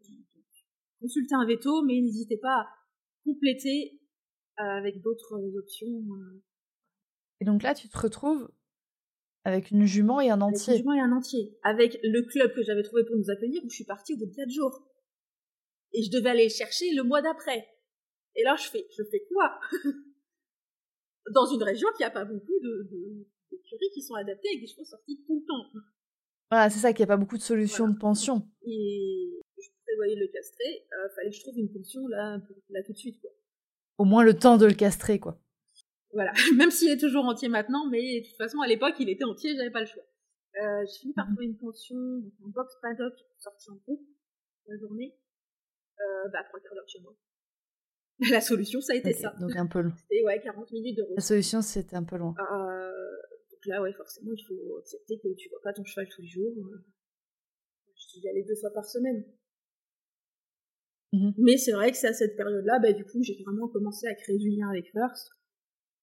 B: consulter un veto, mais n'hésitez pas à compléter euh, avec d'autres options. Euh.
A: Et donc là, tu te retrouves avec une jument et un entier.
B: Avec une jument et un entier. Avec le club que j'avais trouvé pour nous accueillir, où je suis partie au bout de 4 jours. Et je devais aller chercher le mois d'après. Et là, je fais, je fais quoi? Dans une région qui a pas beaucoup de, de, qui sont adaptées et des chevaux sortis tout le temps.
A: Voilà, c'est ça, qu'il n'y a pas beaucoup de solutions de pension.
B: Et prévoyais le castrer, euh, fallait que je trouve une pension là, là tout de suite. Quoi.
A: Au moins le temps de le castrer, quoi.
B: Voilà, même s'il est toujours entier maintenant, mais de toute façon à l'époque il était entier, j'avais pas le choix. Euh, j'ai fini par mhm. trouver une pension, donc un box paddock sorti en groupe la journée, euh, bah trois quarts d'heure chez moi. La solution, ça a été ça.
A: Donc un peu long.
B: C'était ouais, 40 minutes de route.
A: La solution, c'était un peu long.
B: Euh, donc là, ouais, forcément, il faut accepter que tu vois pas ton cheval tous les jours. Je y aller deux fois par semaine. Mmh Mais c'est vrai que c'est à cette période-là, bah, du coup, j'ai vraiment commencé à créer du lien avec First.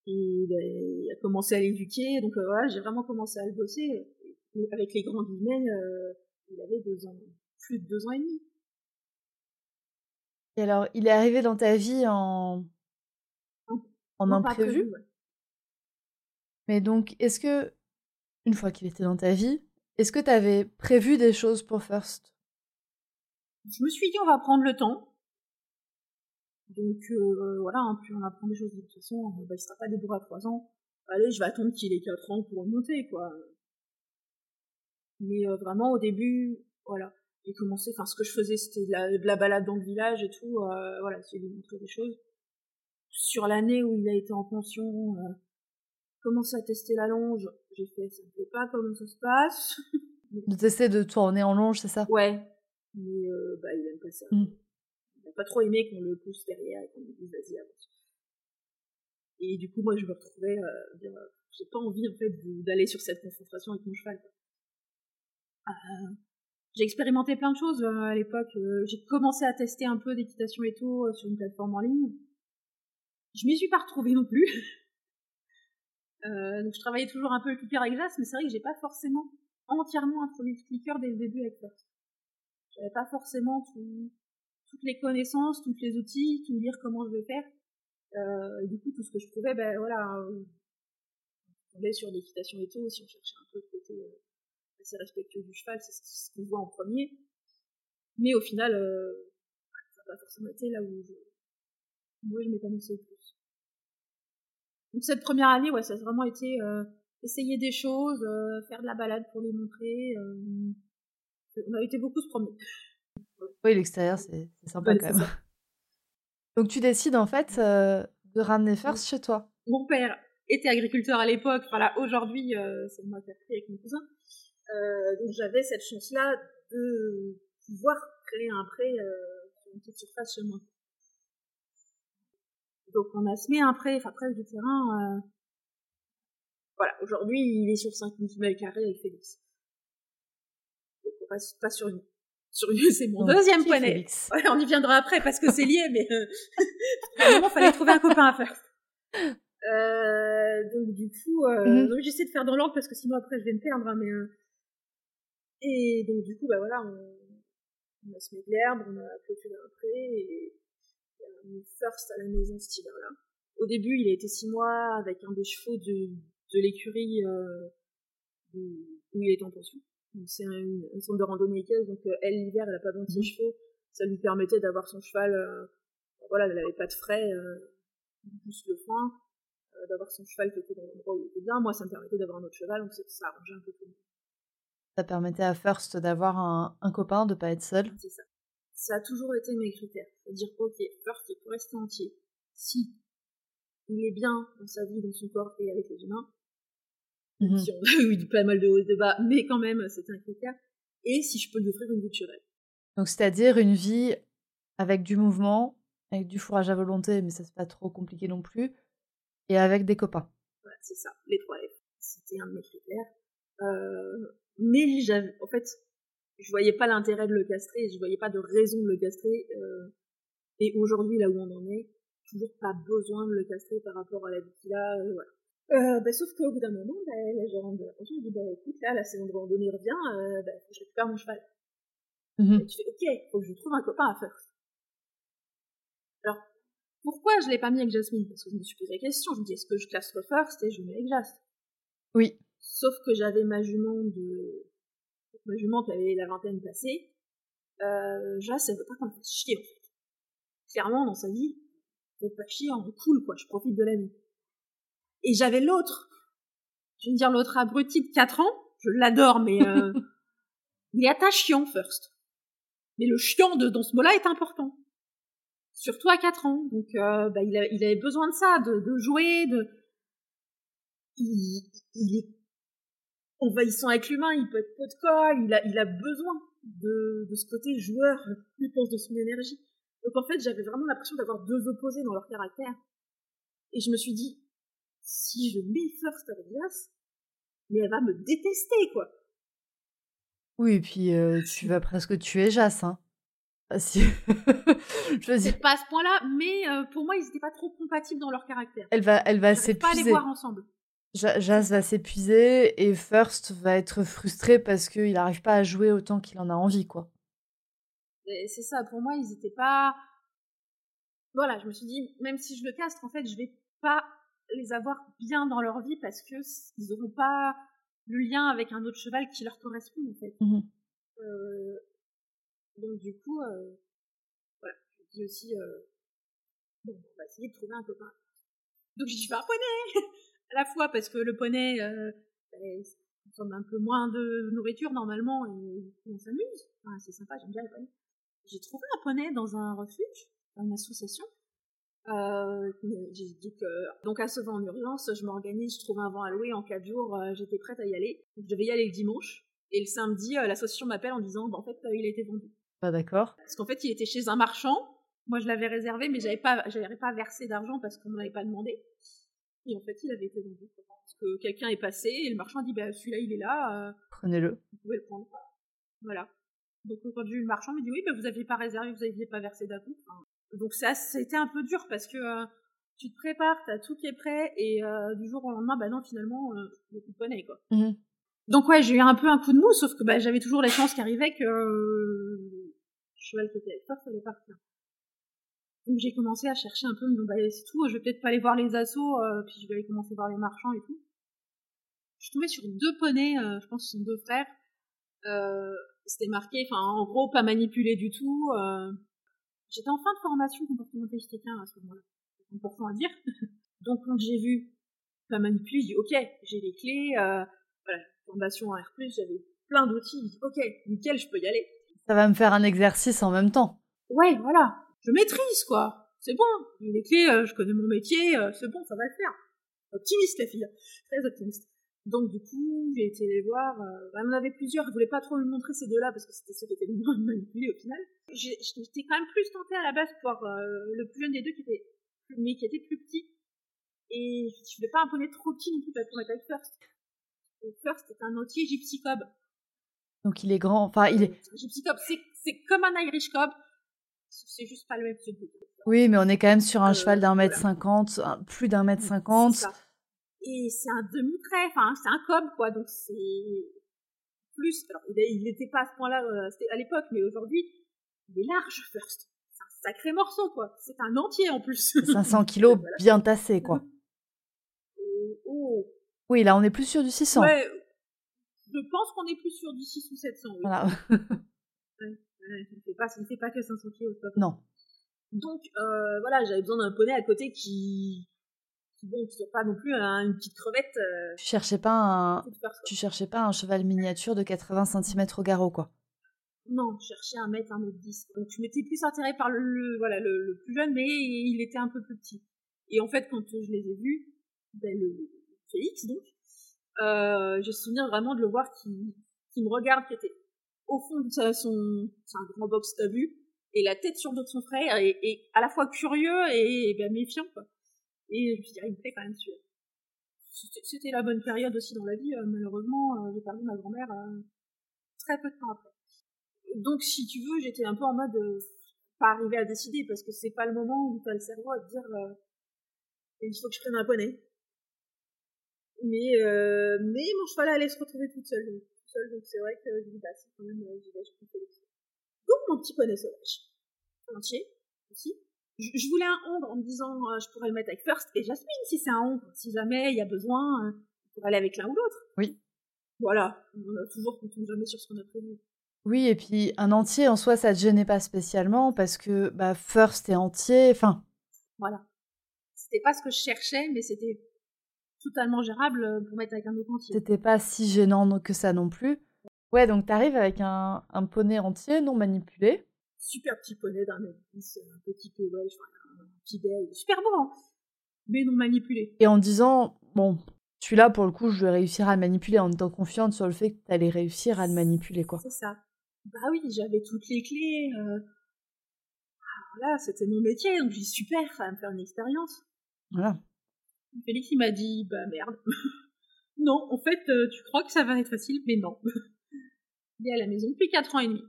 B: Et bah, il a commencé à l'éduquer. Donc euh, voilà, j'ai vraiment commencé à le bosser. Et avec les grands guillemets, euh, il avait deux ans, plus de deux ans et demi.
A: Et alors, il est arrivé dans ta vie en, en, imprévu? Mais donc, est-ce que, une fois qu'il était dans ta vie, est-ce que tu avais prévu des choses pour First?
B: Je me suis dit, on va prendre le temps. Donc euh, voilà, hein, puis on apprend des choses. De toute façon, bah, il sera pas débourré à 3 ans. Allez, je vais attendre qu'il ait 4 ans pour remonter, quoi. Mais euh, vraiment, au début, voilà, j'ai commencé, enfin, ce que je faisais, c'était de la, balade dans le village et tout, euh, voilà, essayer de lui montrer des choses. Sur l'année où il a été en pension, euh, commencé à tester la longe, j'ai fait, ça ne fait pas comment ça se passe.
A: de tester de tourner en longe, c'est ça?
B: Ouais, mais euh, bah, il aime pas ça. Mm. Il n'a pas trop aimé qu'on le pousse derrière et qu'on lui dise vas-y avance. Et du coup, moi, je me retrouvais euh, dire euh, j'ai pas envie en fait d'aller sur cette confrontation avec mon cheval. Euh, j'ai expérimenté plein de choses euh, à l'époque. j'ai commencé à tester un peu d'équitation et tout sur une plateforme en ligne. Je m'y suis pas retrouvée non plus. donc je travaillais toujours un peu le clicker avec Jas, mais c'est vrai que j'ai pas forcément entièrement introduit le clicker dès le début avec First. Pas forcément toutes les connaissances, tous les outils, tout dire comment je vais faire. Euh, du coup, tout ce que je trouvais, ben voilà, on tombait sur l'équitation et tout, si on cherchait un peu le côté euh, assez respectueux du cheval, c'est ce qu'on voit en premier. Mais au final, euh, ça n'a pas forcément été là où je, moi je m'épanouissais le plus. Donc cette première année, ouais, ça a vraiment été euh, essayer des choses, euh, faire de la balade pour les montrer, euh, on a été beaucoup se promener.
A: Oui, l'extérieur, c'est sympa quand même. Donc tu décides en fait euh, de ramener First chez toi.
B: Mon père était agriculteur à l'époque, voilà, aujourd'hui euh, c'est moi qui avec mon cousin. Euh, donc j'avais cette chance-là de pouvoir créer un prêt sur une petite surface chez moi. Donc on a semé un prêt, enfin près du terrain. voilà, aujourd'hui il est sur 5000 mètres carrés avec Félix pas, sur une sur c'est mon deuxième point Ouais, on y viendra après parce que c'est lié, mais euh, il fallait trouver un copain à faire. Euh, donc du coup, euh, mm-hmm. j'essaie de faire dans l'ordre parce que sinon après je vais me perdre. Hein, mais euh, et donc du coup, bah voilà, on, on a semé de l'herbe, on a clôturé un pré et on first à la maison cet hiver-là. Au début, il a été six mois avec un des chevaux de, de l'écurie où il est en pension c'est une, une de randonnée équestre, donc euh, elle l'hiver elle a pas 26 mhm. chevaux, ça lui permettait d'avoir son cheval euh, voilà, elle avait pas de frais, plus le foin, d'avoir son cheval qui était dans l'endroit où il était bien. Moi, ça me permettait d'avoir un autre cheval, donc ça arrangeait un peu tout le monde.
A: Ça permettait à First d'avoir un, un, copain, de pas être seul.
B: C'est ça. Ça a toujours été mes critères. C'est-à-dire, ok, First, il peut rester entier. Si il est bien dans sa vie, dans son corps et avec les humains, mmh si on a eu pas mal de hauts et de bas, mais quand même, c'était un critère. Et si je peux lui offrir une vie de cheval.
A: Donc, c'est-à-dire une vie avec du mouvement, avec du fourrage à volonté, mais ça c'est pas trop compliqué non plus, et avec des copains.
B: Voilà, c'est ça, les trois F. C'était un de mes critères. Euh, mais j'avais, en fait, je voyais pas l'intérêt de le castrer, je voyais pas de raison de le castrer. Euh, et aujourd'hui, là où on en est, toujours pas besoin de le castrer par rapport à la vie qu'il a. Euh, voilà. Euh, bah, sauf qu'au bout d'un moment, bah, la gérante de la pension dit bah, écoute, là, la saison de randonnée revient, euh, bah, faut que je récupère mon cheval. Mmh et tu fais ok, faut que je trouve un copain à faire. Alors, pourquoi je l'ai pas mis avec Jasmine? Parce que je me suis posé la question, je me dis est-ce que je classe First et je mets avec Jas
A: Oui.
B: Sauf que j'avais ma jument de. Ma jument qui avait la vingtaine passée. Euh, Jas, elle veut pas qu'on me fasse chier en fait. Clairement, dans sa vie, elle veut pas chier en cool quoi, je profite de la vie. Et j'avais l'autre. Je vais dire l'autre abruti de 4 ans, je l'adore, mais euh, il est attachant first. Mais le chiant de, dans ce mot-là est important surtout à 4 ans. Donc euh, bah, il, il, avait besoin de ça, de, de jouer, de... Il, il est envahissant avec l'humain, il peut être pot de colle, il a, il a besoin de, de ce côté joueur, il pense de son énergie. Donc en fait, j'avais vraiment l'impression d'avoir deux opposés dans leur caractère. Et je me suis dit, si je mets First avec Glace, mais elle va me détester, quoi.
A: Oui, et puis euh, tu vas presque tuer Jas, hein. Ah, si.
B: je veux dire. Pas à ce point-là, mais euh, pour moi, ils n'étaient pas trop compatibles dans leur caractère.
A: Elle va, elle va s'épuiser.
B: Pas les voir ensemble.
A: Jas va s'épuiser et First va être frustré parce qu'il n'arrive pas à jouer autant qu'il en a envie, quoi.
B: C'est ça, pour moi, ils n'étaient pas. Voilà, je me suis dit, même si je le castre, en fait, je vais pas les avoir bien dans leur vie parce que ils n'auront pas le lien avec un autre cheval qui leur correspond, en fait. Mmh euh, donc du coup, euh, voilà, je dis aussi, euh, bon, on va essayer de trouver un copain. Donc j'ai dit, je veux un poney à la fois parce que le poney, euh, ben, consomme un peu moins de nourriture normalement et on s'amuse. Enfin, c'est sympa, j'aime bien le poney. J'ai trouvé un poney dans un refuge, dans une association. Euh, donc, euh, donc à ce vent en urgence, je m'organise, je trouve un vent à louer en 4 jours, euh, j'étais prête à y aller. Donc, je devais y aller le dimanche. Et le samedi, euh, l'association m'appelle en disant, bah, en fait, il a été vendu.
A: Pas d'accord.
B: Parce qu'en fait, il était chez un marchand. Moi, je l'avais réservé, mais j'avais pas, j'avais pas versé d'argent parce qu'on m'avait pas demandé. Et en fait, il avait été vendu. Parce que quelqu'un est passé et le marchand a dit, bah, celui-là, il est là. Euh,
A: Prenez-le.
B: Vous pouvez le prendre. Voilà. Donc, quand j'ai eu le marchand, il m'a dit, oui, bah, vous aviez pas réservé, vous aviez pas versé d'argent. Donc, ça, c'était un peu dur parce que euh, tu te prépares, t'as tout qui est prêt et euh, du jour au lendemain, bah non, finalement, euh, plus de poney, quoi. Mmh. Donc ouais, j'ai eu un peu un coup de mou, sauf que bah, j'avais toujours les chances qui arrivaient que cheval qui était avec force allait partir. Donc j'ai commencé à chercher un peu, me bah, c'est tout, je vais peut-être pas aller voir les assos, euh, puis je vais aller commencer voir les marchands et tout. Je suis tombée sur deux poneys, euh, je pense que ce sont deux frères. Euh, c'était marqué, enfin en gros pas manipulé du tout. J'étais en fin de formation comportementale quelqu'un à ce moment-là, c'est important à dire. Donc quand j'ai vu pas manipulé, j'ai dit ok, j'ai les clés, euh, voilà, formation en R+, j'avais plein d'outils, ok, nickel, je peux y aller.
A: Ça va me faire un exercice en même temps.
B: Ouais, voilà. Je maîtrise, quoi. C'est bon. J'ai les clés, euh, je connais mon métier, euh, c'est bon, ça va le faire. Optimiste, la fille. Très optimiste. Donc, du coup, j'ai été les voir. Euh, on en avait plusieurs. Je voulais pas trop lui montrer ces deux-là parce que c'était ceux qui étaient le moins manipulés au final. J'étais quand même plus tentée à la base pour le plus jeune des deux qui était, mais qui était plus petit. Et je voulais pas un poney trop petit non plus pour mettre avec First. First, c'est un entier Gypsy Cob.
A: Donc il est grand, enfin il est.
B: Gypsy Cob, c'est comme un Irish Cob, c'est juste pas le même
A: Oui, mais on est quand même sur un euh, cheval d'un mètre cinquante, plus d'un mètre cinquante.
B: Et c'est un demi-trait, enfin c'est un cob quoi, donc c'est plus. Alors il n'était pas à ce point-là euh, à l'époque, mais aujourd'hui il est large first. C'est un sacré morceau quoi. C'est un entier en plus.
A: 500 kilos bien tassé quoi.
B: Oh, oh.
A: Oui, là on est plus sur du 600.
B: Ouais, je pense qu'on est plus sur du 6 ou 700. Oui. Voilà. ouais, ça, ne fait pas, ça ne fait pas que 500 kilos.
A: Non.
B: Donc euh, voilà, j'avais besoin d'un poney à côté qui, qui bon, qui soit pas non plus une petite crevette. Euh,
A: tu cherchais pas un, tu cherchais pas un cheval miniature de 80 cm au garrot, quoi?
B: Non, je cherchais un mètre, un mètre 10. Donc je m'étais plus attirée par le, voilà, le, plus jeune, mais il était un peu plus petit. Et en fait, quand je les ai vus, ben, le Félix, donc, euh, j'ai souvenir vraiment de le voir qui, qui me regarde, qui était au fond de son, c'est un grand box t'as vu, et la tête sur le dos de son frère, et, à la fois curieux et, ben, méfiant, quoi. Et je me suis dit, il me fait quand même suer. C'était la bonne période aussi dans la vie, euh, malheureusement, euh, j'ai perdu ma grand-mère euh, très peu de temps après. Donc, si tu veux, j'étais un peu en mode, pas arrivé à décider, parce que c'est pas le moment où t'as le cerveau à te dire, il faut que je prenne un poney. Mais, mais mon cheval allait se retrouver toute seule. Donc, c'est vrai que je dis, bah, c'est quand même, euh, j'y vais, je Donc, mon petit poney sauvage. Entier, aussi. Je, voulais un ombre en me disant, euh, je pourrais le mettre avec First et Jasmine si c'est un ombre. Si jamais il y a besoin, euh, pour aller avec l'un ou l'autre.
A: Oui.
B: Voilà. On a toujours, on tombe jamais sur ce qu'on a prévu.
A: Oui, et puis un entier en soi, ça te gênait pas spécialement parce que bah, First est entier, enfin.
B: Voilà. C'était pas ce que je cherchais, mais c'était totalement gérable euh, pour mettre avec un autre entier.
A: C'était pas si gênant que ça non plus. Ouais, donc t'arrives avec un, un poney entier non manipulé.
B: Super petit poney d'un mètre un petit peu ouais, un petit super beau, hein mais non manipulé.
A: Et en disant, bon, celui-là, pour le coup, je vais réussir à le manipuler en étant confiante sur le fait que t'allais réussir à le manipuler, quoi.
B: C'est ça. Bah oui, j'avais toutes les clés. Euh... Voilà, c'était mon métier, donc j'ai super, ça va me faire une expérience.
A: Voilà.
B: Félix, il m'a dit, bah merde. non, en fait, euh, tu crois que ça va être facile, mais non. il est à la maison depuis 4 ans et demi.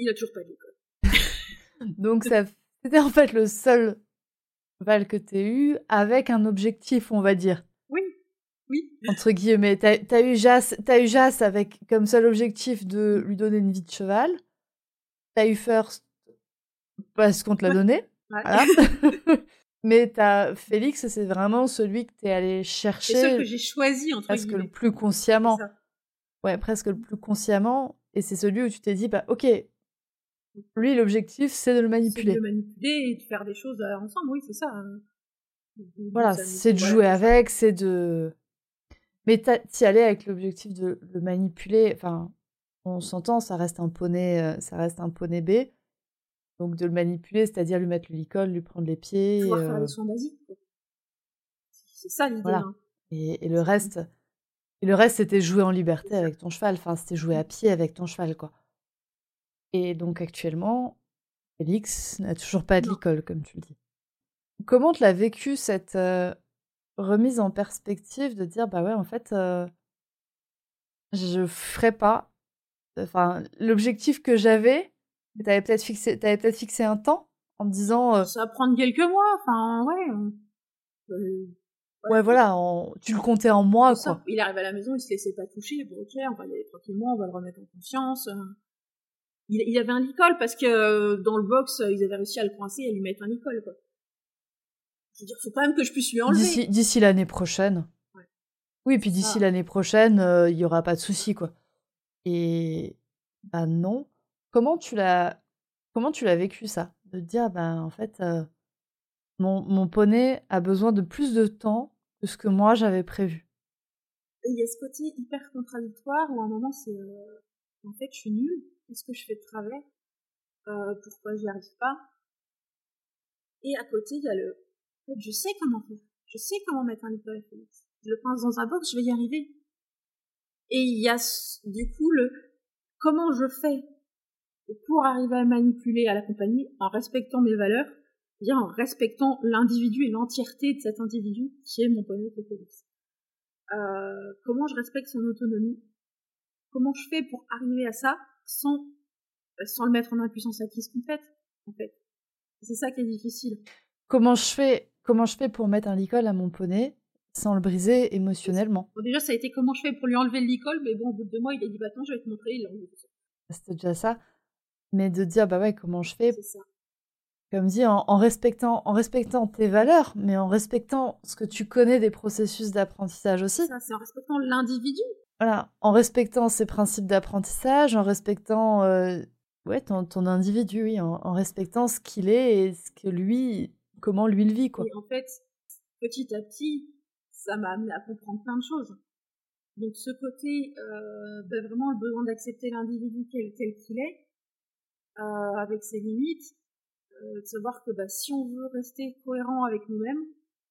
B: Il a toujours pas d'école.
A: Donc ça, c'était en fait le seul val que tu eu avec un objectif, on va dire.
B: Oui, oui.
A: Entre guillemets, t'as as eu Jas, as eu Jas avec comme seul objectif de lui donner une vie de cheval. T'as eu First parce qu'on te l'a donné. Voilà. Mais as Félix, c'est vraiment celui que tu es allé chercher.
B: C'est celui que j'ai choisi, entre
A: Presque le plus consciemment. Ouais, presque le plus consciemment. Et c'est celui où tu t'es dit, bah, ok, lui, l'objectif, c'est de le manipuler.
B: de le manipuler et de faire des choses euh, ensemble, oui, c'est ça. Hein.
A: Voilà, c'est de jouer avec, c'est de. Mais t'y allais avec l'objectif de le manipuler. Enfin, on s'entend, ça reste un poney, euh, ça reste un poney B. Donc de le manipuler, c'est-à-dire lui mettre le licol, lui prendre les pieds.
B: Pouvoir faire les euh soins basiques. C'est ça l'idée. Voilà. Hein.
A: Et, le reste, et le reste, c'était jouer en liberté avec ton cheval. Enfin, c'était jouer à pied avec ton cheval, quoi. Et donc actuellement, Félix n'a toujours pas de licol, comme tu le dis. Comment tu l'as vécu cette euh, remise en perspective de dire bah ouais en fait euh, je ferai pas. Enfin, l'objectif que j'avais, T'avais peut-être fixé, peut-être fixé un temps en me disant. Euh
B: ça va prendre quelques mois, enfin ouais.
A: Ouais, voilà, tu le comptais en mois, quoi.
B: Il arrive à la maison, il se laissait pas toucher. Bon, ok, on va y aller tranquillement, on va le remettre en conscience. Il, il avait un licol parce que euh, dans le box, ils avaient réussi à le coincer et à lui mettre un licol, quoi. Je veux dire, faut quand même que je puisse lui enlever.
A: D'ici l'année prochaine. Ouais. Oui, puis d'ici l'année prochaine, il y aura pas de souci, quoi. Et bah non. Comment tu l'as comment tu l'as vécu ça? De te dire: «Ben, en fait, mon mon poney a besoin de plus de temps que ce que moi j'avais prévu».
B: il y a ce côté hyper contradictoire où à un moment c'est, «En fait, je suis nulle. Qu'est-ce que je fais de travers? pourquoi j'y arrive pas?» et à côté, il y a le «En fait, je sais comment faire. Je sais comment mettre un licol à. Je le pince dans un box, je vais y arriver» et il y a du coup le «Comment je fais?» pour arriver à manipuler, à l'accompagner en respectant mes valeurs, bien en respectant l'individu et l'entièreté de cet individu qui est mon poney Félix. Euh, comment je respecte son autonomie? Comment je fais pour arriver à ça? Sans sans le mettre en impuissance acquise complète en fait C'est ça qui est difficile.
A: Comment je fais Comment je fais pour mettre un licol à mon poney sans le briser émotionnellement?
B: Bon, Déjà, ça a été comment je fais pour lui enlever le licol, mais bon, au bout de deux mois, il a dit bah attends, je vais te montrer, il a enlevé
A: C'était déjà ça. Mais de dire, bah ouais, comment je fais Comme dit, en, respectant, en respectant tes valeurs, mais en respectant ce que tu connais des processus d'apprentissage aussi.
B: C'est en respectant l'individu.
A: En respectant ses principes d'apprentissage, en respectant euh, ouais, ton, ton individu, oui, en, respectant ce qu'il est et ce que lui, comment lui il vit, quoi.
B: Et en fait, petit à petit, ça m'a amené à comprendre plein de choses. Donc ce côté, euh, ben vraiment le besoin d'accepter l'individu tel qu'il est, euh, avec ses limites, de savoir que bah, si on veut rester cohérent avec nous-mêmes,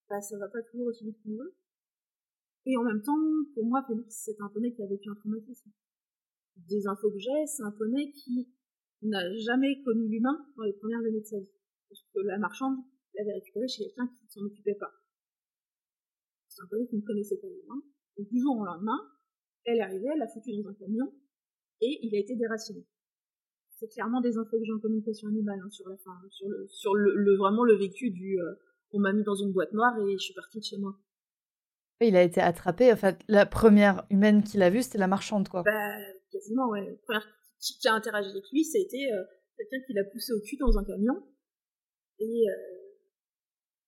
B: bah, ça va pas toujours aussi vite qu'on veut. Et en même temps, pour moi, Félix, c'est un poney qui a vécu un traumatisme. Des infos que j'ai, c'est un poney qui n'a jamais connu l'humain dans les premières années de sa vie. Parce que la marchande l'avait récupéré chez quelqu'un qui ne s'en occupait pas. C'est un poney qui ne connaissait pas l'humain. Et du jour au lendemain, elle est arrivée, elle l'a foutu dans un camion, et il a été déraciné. C'est clairement des infos que j'ai en communication animale hein, sur la fin, sur le, vraiment le vécu du, euh, on m'a mis dans une boîte noire et je suis partie de chez moi.
A: Il a été attrapé. En fait, la première humaine qu'il a vue, c'était la marchande, quoi.
B: Bah, quasiment, ouais. La première qui, a interagi avec lui, c'était euh, quelqu'un qui l'a poussé au cul dans un camion et, euh,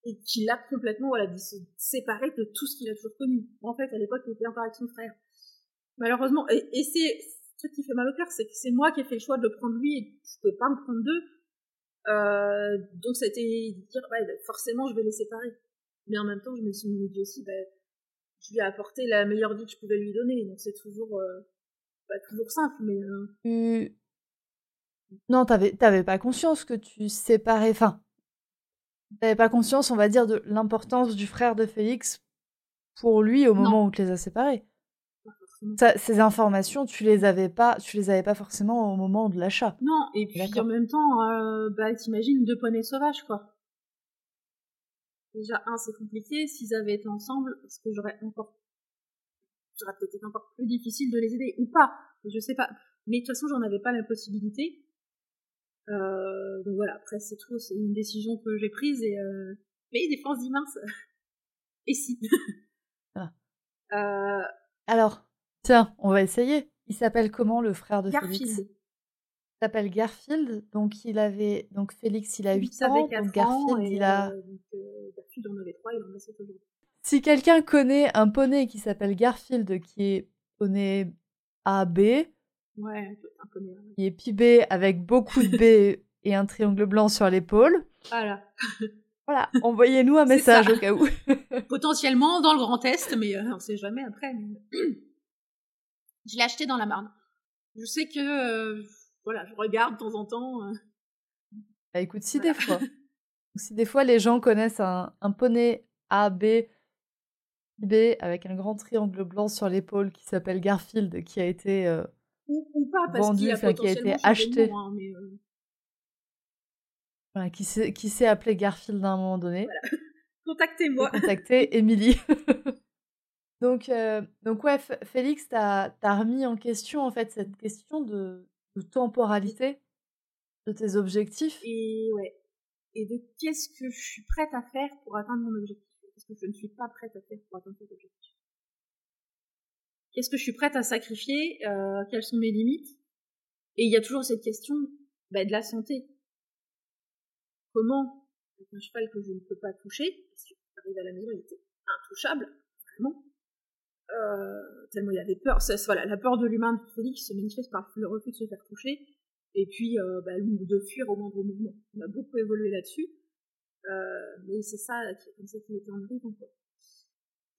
B: et qui l'a complètement voilà, séparé de tout ce qu'il a toujours connu. En fait, à l'époque, il était encore avec son frère. Malheureusement, et, c'est ce qui fait mal au cœur, c'est que c'est moi qui ai fait le choix de prendre lui et je pouvais pas me prendre deux. Euh, donc été dire, ouais, bah, forcément, je vais les séparer. Mais en même temps, je me suis dit aussi, bah, je lui ai apporté la meilleure vie que je pouvais lui donner. Donc c'est toujours, euh, pas toujours simple, mais. Euh...
A: Non, t'avais, t'avais pas conscience que tu séparais. Enfin, t'avais pas conscience, on va dire, de l'importance du frère de Félix pour lui au moment où tu les as séparés. ces informations, tu les avais pas, tu les avais pas forcément au moment de l'achat.
B: Non, et puis en même temps, euh, bah t'imagines deux poneys sauvages quoi. Déjà, un, c'est compliqué. S'ils avaient été ensemble, est-ce que j'aurais encore. J'aurais peut-être été encore plus difficile de les aider, ou pas. Je sais pas. Mais de toute façon, j'en avais pas la possibilité. Euh, donc voilà, après, c'est tout. C'est une décision que j'ai prise et. Euh... Mais des fois, on se dit mince. et si
A: ah. euh... Alors, tiens, on va essayer. Il s'appelle comment le frère de
B: Garfield.
A: Félix s'appelle Garfield, donc il avait donc Félix il a 8 ans, donc Garfield il a euh,
B: euh, Garfield en avait 3, il en a 7 aujourd'hui.
A: Si quelqu'un connaît un poney qui s'appelle Garfield qui est poney AB,
B: ouais, un poney,
A: qui est pibé avec beaucoup de B et un triangle blanc sur l'épaule.
B: Voilà.
A: Voilà, envoyez-nous un message au cas où.
B: Potentiellement dans le Grand Est, mais euh, on sait jamais après. Je l'ai acheté dans la Marne. Je sais que voilà, je regarde de temps en temps. Euh.
A: Bah écoute, si des fois, si des fois les gens connaissent un, un poney A, B, B avec un grand triangle blanc sur l'épaule qui s'appelle Garfield, qui a été euh,
B: ou, pas, parce vendu,
A: a qui a été acheté.
B: hein, mais euh...
A: voilà, qui s'est appelé Garfield à un moment donné.
B: Voilà. Contactez-moi.
A: Contactez Émilie. donc, euh, donc ouais, Félix, t'as as remis en question en fait cette question de de temporalité de tes objectifs?
B: Et ouais. Et de qu'est-ce que je suis prête à faire pour atteindre mon objectif? Qu'est-ce que je ne suis pas prête à faire pour atteindre cet objectif Qu'est-ce que je suis prête à sacrifier? Euh, Quelles sont mes limites? Et il y a toujours cette question bah, de la santé. Comment, un cheval que je ne peux pas toucher, parce que arrive à la maison, il était intouchable, vraiment, euh, tellement il avait peur. Voilà, la peur de l'humain de Félix se manifeste par le refus de se faire toucher, et puis euh, bah, de fuir au moindre mouvement. On a beaucoup évolué là-dessus, euh, mais c'est ça, comme ça qu'il était en arrive.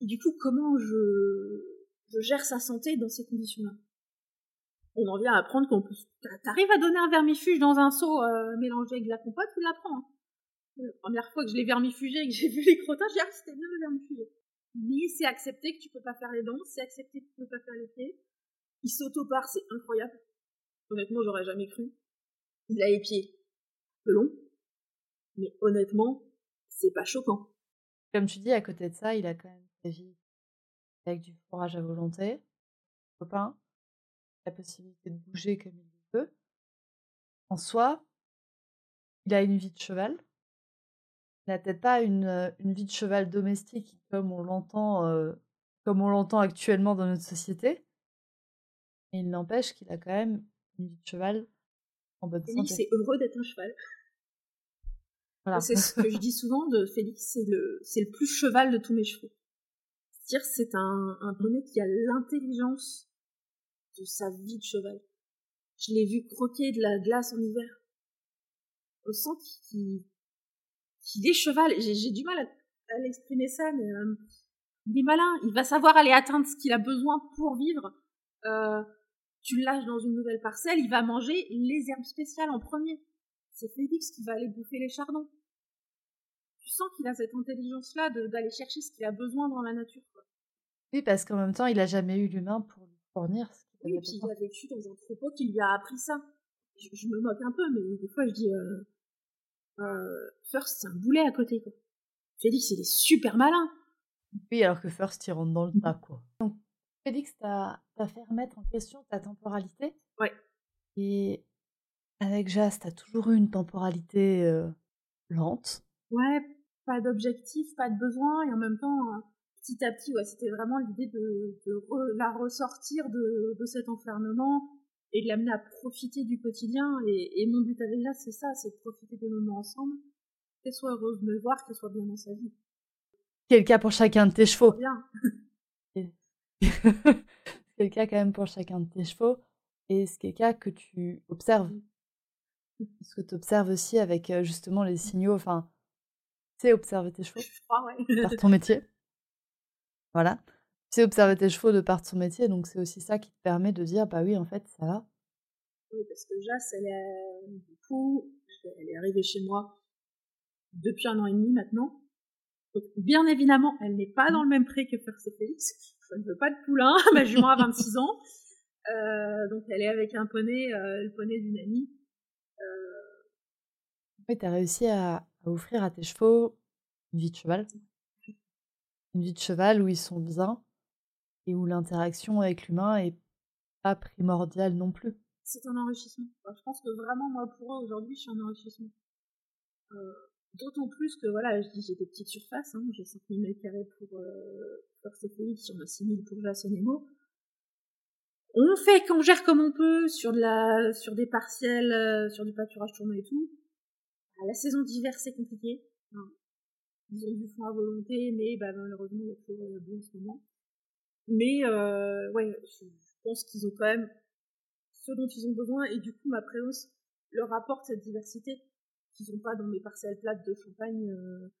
B: Et du coup, comment je, gère sa santé dans ces conditions-là? On en vient à apprendre qu'on peut. T'arrives à donner un vermifuge dans un seau mélangé avec de la compote, tu l'apprends. Hein. La première fois que je l'ai vermifugé et que j'ai vu les crottins, j'ai dit ah, c'était bien le vermifuger mais c'est accepter que tu peux pas faire les dents, c'est accepter que tu peux pas faire les pieds. Il s'auto-part, c'est incroyable. Honnêtement, j'aurais jamais cru. Il a les pieds longs, mais honnêtement, c'est pas choquant.
A: Comme tu dis, à côté de ça, il a quand même sa vie avec du fourrage à volonté, copain, la possibilité de bouger comme il veut. En soi, il a une vie de cheval, n'a peut-être pas une, euh, une, vie de cheval domestique comme on l'entend euh, comme on l'entend actuellement dans notre société. Mais il n'empêche qu'il a quand même une vie de cheval en bonne
B: Félix santé. c'est heureux d'être un cheval. Voilà. C'est ce que je dis souvent de Félix, c'est le, c'est le plus cheval de tous mes chevaux. C'est-à-dire c'est un, un poney qui a l'intelligence de sa vie de cheval. Je l'ai vu croquer de la glace en hiver. On sent qu'il qu'il est cheval. J'ai du mal à, l'exprimer ça, mais euh, il est malin. Il va savoir aller atteindre ce qu'il a besoin pour vivre. Euh, tu le lâches dans une nouvelle parcelle, il va manger les herbes spéciales en premier. C'est Félix qui va aller bouffer les chardons. Tu sens qu'il a cette intelligence-là d'aller chercher ce qu'il a besoin dans la nature.
A: Oui, parce qu'en même temps, il a jamais eu l'humain pour lui fournir ce
B: qu'il Oui, puis il a vécu dans un troupeau qui lui a appris ça. Je, me moque un peu, mais des fois je dis euh, euh, First, c'est un boulet à côté. Quoi. Félix, il est super malin.
A: Oui, alors que First, il rentre dans le tas, quoi. Donc, Félix t'as fait remettre en question ta temporalité.
B: Ouais.
A: Et avec Jas, t'as toujours eu une temporalité euh, lente.
B: Ouais, pas d'objectif, pas de besoin, et en même temps, euh, petit à petit, ouais, c'était vraiment l'idée de, de la ressortir de, de cet enfermement et de l'amener à profiter du quotidien. Et, mon but avec Jas, c'est ça, c'est de profiter des moments ensemble, qu'elle soit heureuse de me voir, qu'elle soit bien dans sa vie.
A: Quel cas pour chacun de tes chevaux.
B: Bien.
A: c'est le cas quand même pour chacun de tes chevaux. Et c'est le cas que tu observes. Ce que tu observes aussi avec justement les signaux. Enfin, tu sais observer tes chevaux.
B: Je crois, ouais.
A: par ton métier. Voilà. Tu sais observer tes chevaux de par ton métier. Donc c'est aussi ça qui te permet de dire bah oui, en fait, ça va.
B: Oui, parce que Jas, elle est, du coup, elle est arrivée chez moi depuis un an et demi maintenant. Donc, bien évidemment, elle n'est pas dans le même pré que Percy Félix je ne veux pas de poulain, ma jument a 26 ans. Euh, donc elle est avec un poney, euh, le poney d'une amie.
A: Euh... tu as réussi à, offrir à tes chevaux une vie de cheval. Une vie de cheval où ils sont bien et où l'interaction avec l'humain est pas primordiale non plus.
B: C'est un enrichissement. je pense que vraiment, moi, pour eux, aujourd'hui, je suis un enrichissement. Euh, D'autant plus que voilà, je dis j'ai des petites surfaces, hein, j'ai 5000 mètres carrés pour euh, pays, sur ma 6000 pour Jas et Nemo. On fait qu'on gère comme on peut sur de la, sur des partiels, euh, sur du pâturage tournant et tout. La saison d'hiver, c'est compliqué. Ils ont du fond à volonté, mais bah, malheureusement, il y a toujours euh, bon en ce moment. Mais euh, ouais, je, je pense qu'ils ont quand même ce dont ils ont besoin et du coup, ma présence leur apporte cette diversité qu'ils n'ont pas dans mes parcelles plates de champagne euh,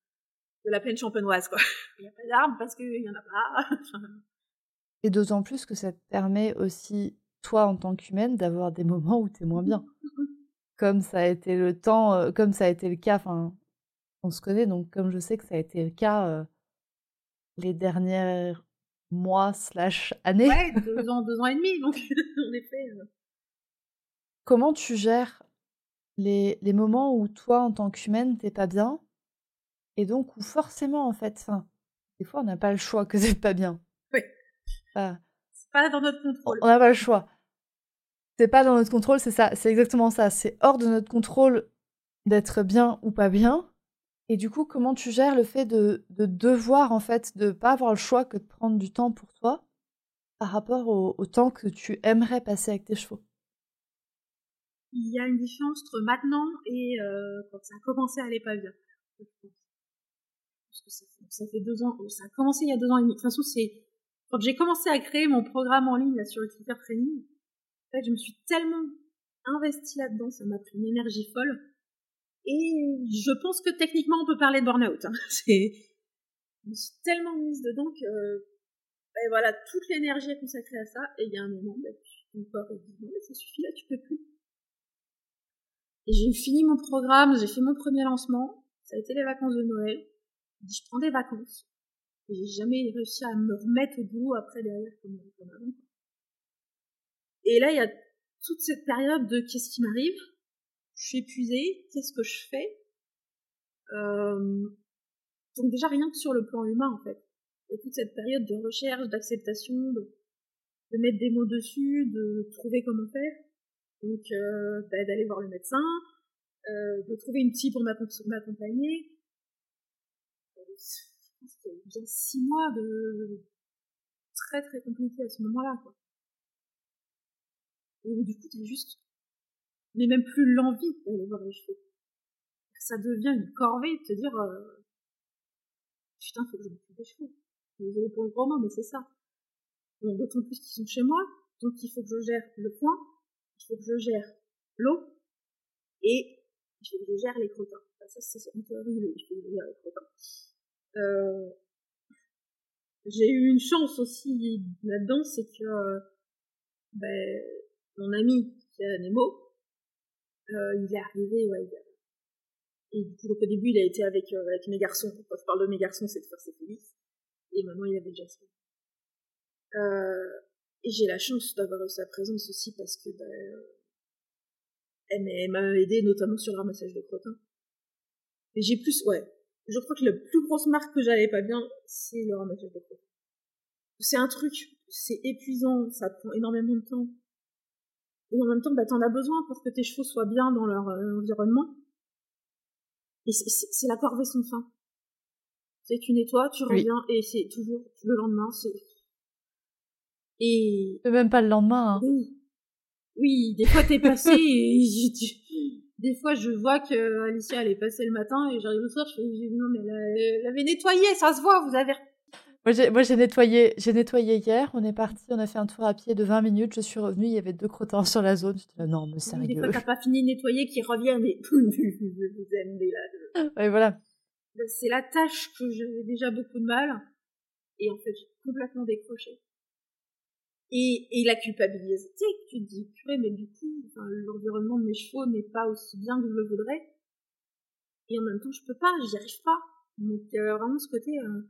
B: de la plaine champenoise. Quoi. Il n'y a pas d'arbres parce qu'il n'y en a pas.
A: Et d'autant plus que ça te permet aussi, toi en tant qu'humaine, d'avoir des moments où tu es moins bien. comme ça a été le temps, euh, comme ça a été le cas, enfin, on se connaît, donc comme je sais que ça a été le cas euh, les derniers mois slash années.
B: Ouais, deux ans, deux ans et demi, donc en effet.
A: Comment tu gères les, les moments où toi, en tant qu'humaine, t'es pas bien, et donc où forcément, en fait, des fois, on n'a pas le choix que d'être pas bien.
B: Oui. c'est pas dans notre contrôle.
A: On n'a pas le choix. C'est pas dans notre contrôle, c'est ça, c'est exactement ça. C'est hors de notre contrôle d'être bien ou pas bien. Et du coup, comment tu gères le fait de, de devoir, en fait, de pas avoir le choix que de prendre du temps pour toi par rapport au, temps que tu aimerais passer avec tes chevaux?
B: Il y a une différence entre maintenant et euh, quand ça a commencé à aller pas bien. Parce que ça, fait deux ans, ça a commencé il y a deux ans et demi. De toute façon, c'est quand j'ai commencé à créer mon programme en ligne sur le Clicker Training. En fait, je me suis tellement investie là-dedans, ça m'a pris une énergie folle. Et je pense que techniquement, on peut parler de burn-out. Hein. Je me suis tellement mise dedans que, ben voilà, toute l'énergie est consacrée à ça. Et il y a un moment, ben, ton corps dit non, mais ça suffit là, tu peux plus. Et j'ai fini mon programme, j'ai fait mon premier lancement. Ça a été les vacances de Noël. Je prends des vacances. Et j'ai jamais réussi à me remettre au boulot après derrière comme avant. Et là, il y a toute cette période de qu'est-ce qui m'arrive? Je suis épuisée, qu'est-ce que je fais? Euh... Donc déjà rien que sur le plan humain en fait. A toute cette période de recherche, d'acceptation, de, mettre des mots dessus, de trouver comment faire. Donc, euh, bah, d'aller voir le médecin, euh, de trouver une psy pour m'accompagner. Bien six mois de très très compliqué à ce moment-là, quoi. Et du coup, t'as juste, mais même plus l'envie d'aller voir les chevaux. Ça devient une corvée de te dire, euh, putain, faut que je m'occupe des chevaux. Désolé pour le gros mot, mais c'est ça. D'autant plus qu'ils sont chez moi, donc il faut que je gère le point, il faut que je gère l'eau et il faut que je gère les crottins. ça, c'est en théorie, il faut que je gère les crottins. Euh, j'ai eu une chance aussi là-dedans, c'est que ben, mon ami qui a Nemo, euh, il est arrivé, ouais, et du coup, au début, il a été avec, euh, avec mes garçons. Quand je parle de mes garçons, c'est de faire ses Félix. Et maintenant, il avait Jasmine. Euh, et j'ai la chance d'avoir sa présence aussi parce que bah, elle m'a aidé notamment sur le ramassage de crottins. Et j'ai plus, ouais, je crois que la plus grosse marque que j'avais pas bien, c'est le ramassage de crottins. C'est un truc, c'est épuisant, ça prend énormément de temps. Et en même temps, bah, t'en as besoin pour que tes chevaux soient bien dans leur euh, environnement. Et c'est la corvée sans fin. C'est tu nettoies, tu reviens, et c'est toujours le lendemain, c'est
A: et même pas le lendemain. Hein.
B: Oui. Oui, des fois t'es passé et des fois je vois que Alicia elle est passée le matin et j'arrive le soir, je fais non mais elle, avait nettoyé, ça se voit, vous avez
A: moi, j'ai nettoyé, j'ai nettoyé hier. On est parti, on a fait un tour à pied de 20 minutes. Je suis revenue, il y avait deux crottins sur la zone. J'étais là, non, mais sérieux. Des
B: t'as pas fini de nettoyer, qui reviennent et vous aime là.
A: Ouais, voilà.
B: C'est la tâche que j'avais déjà beaucoup de mal. Et en fait, j'ai complètement décroché et, et la culpabilité, tu te dis, purée, mais du coup, enfin, l'environnement de mes chevaux n'est pas aussi bien que je le voudrais. Et en même temps, je peux pas, j'y arrive pas. Donc, euh, vraiment, ce côté, euh,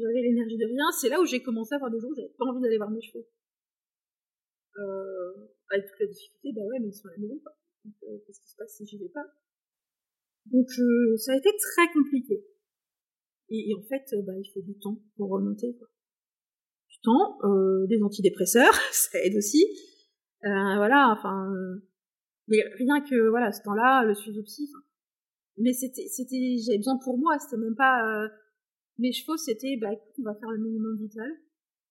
B: j'avais l'énergie de rien. C'est là où j'ai commencé à avoir des jours où j'avais pas envie d'aller voir mes chevaux. Euh, avec toute la difficulté, bah ouais, mais ils sont à la maison, quoi. Euh, qu'est-ce qui se passe si j'y vais pas? Donc, euh, ça a été très compliqué. Et, en fait, bah, il faut du temps pour remonter, quoi temps, euh, des antidépresseurs, ça aide aussi. Euh, voilà, enfin, mais rien que voilà, ce temps-là, le suivi psy. Mais c'était, c'était, j'avais besoin pour moi. C'était même pas euh, mes chevaux. C'était, bah écoute, on va faire le minimum vital.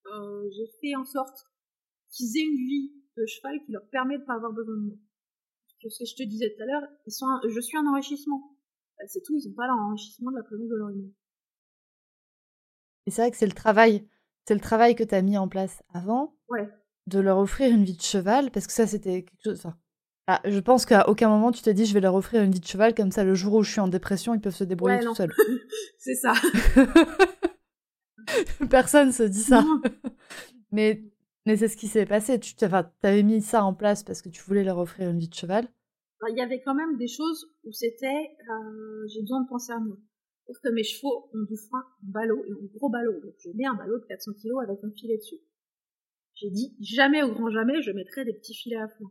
B: Euh, j'ai fait en sorte qu'ils aient une vie de cheval qui leur permet de pas avoir besoin de moi. Parce que ce que je te disais tout à l'heure, ils sont, je suis un enrichissement. Bah, c'est tout. Ils ont pas l'enrichissement de la présence de leur humain.
A: Et c'est vrai que c'est le travail c'est le travail que tu as mis en place avant de leur offrir une vie de cheval, parce que ça, c'était quelque chose. Enfin, ah, je pense qu'à aucun moment tu t'es dit je vais leur offrir une vie de cheval, comme ça le jour où je suis en dépression, ils peuvent se débrouiller tout seuls.
B: c'est ça.
A: Personne se dit ça. mais mais c'est ce qui s'est passé. Tu avais mis ça en place parce que tu voulais leur offrir une vie de cheval.
B: Il y avait quand même des choses où c'était euh, j'ai besoin de penser à moi que mes chevaux ont du frein en ballot, et un gros ballot. Donc je mets un ballot de 400 kg avec un filet dessus. J'ai dit, jamais au grand jamais, je mettrai des petits filets à fond.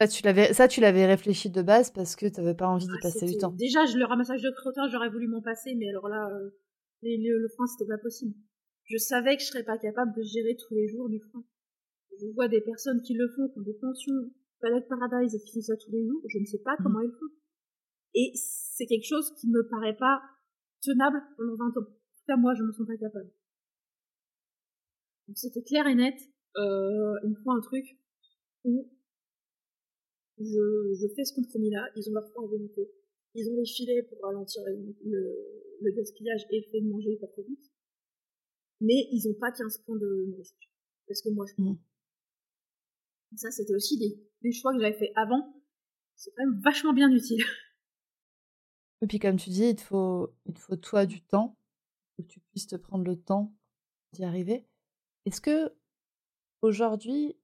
A: Ça, tu l'avais, ça, tu l'avais réfléchi de base parce que tu n'avais pas envie d'y ah, passer du temps.
B: Déjà, je, le ramassage de crottin, j'aurais voulu m'en passer, mais alors là, euh, le, frein, c'était pas possible. Je savais que je serais pas capable de gérer tous les jours du frein. Je vois des personnes qui le font, qui ont des pensions, Palette Paradise et qui font ça tous les jours, je ne sais pas mmh. comment ils font. Et c'est quelque chose qui me paraît pas tenable pendant 20 ans. En tout cas, moi, je me sens pas capable. Donc c'était clair et net. Euh, il me faut un truc où je, je fais ce compromis-là. Ils ont leur point à volonté. Ils ont les filets pour ralentir le, le, gaspillage et le fait de manger pas trop vite. Mais ils ont pas 15 points de nourriture. Parce que moi, je prends. Ça, c'était aussi des, des choix que j'avais fait avant. C'est quand même vachement bien utile.
A: Et puis comme tu dis, il te faut, il te faut toi du temps, que tu puisses te prendre le temps d'y arriver. Est-ce que aujourd'hui,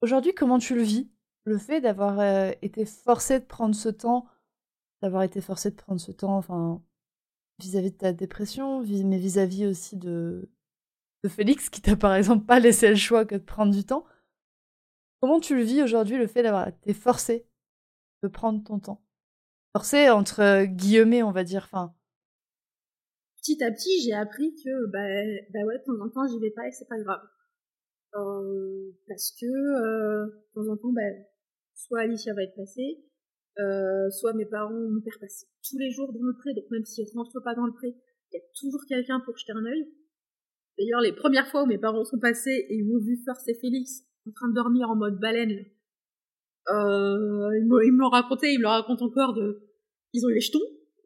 A: aujourd'hui, comment tu le vis? Le fait d'avoir euh, été forcé de prendre ce temps, d'avoir été forcé de prendre ce temps, enfin, vis-à-vis de ta dépression, mais vis-à-vis aussi de, de Félix, qui t'a par exemple pas laissé le choix que de prendre du temps. Comment tu le vis aujourd'hui, le fait d'avoir été forcé de prendre ton temps? Forcé entre guillemets, on va dire. Enfin.
B: Petit à petit, j'ai appris que bah, bah ouais, de temps temps, j'y vais pas et c'est pas grave. Parce que euh, de temps en temps, bah, soit Alicia va être passée, euh, soit mes parents mon père passe tous les jours dans le pré, donc même s'ils rentrent pas dans le pré, il y a toujours quelqu'un pour jeter un œil. D'ailleurs, les premières fois où mes parents sont passés et ils m'ont vu First et Félix en train de dormir en mode baleine, euh, ils me l'ont raconté, ils me le racontent encore de, ils ont eu les jetons.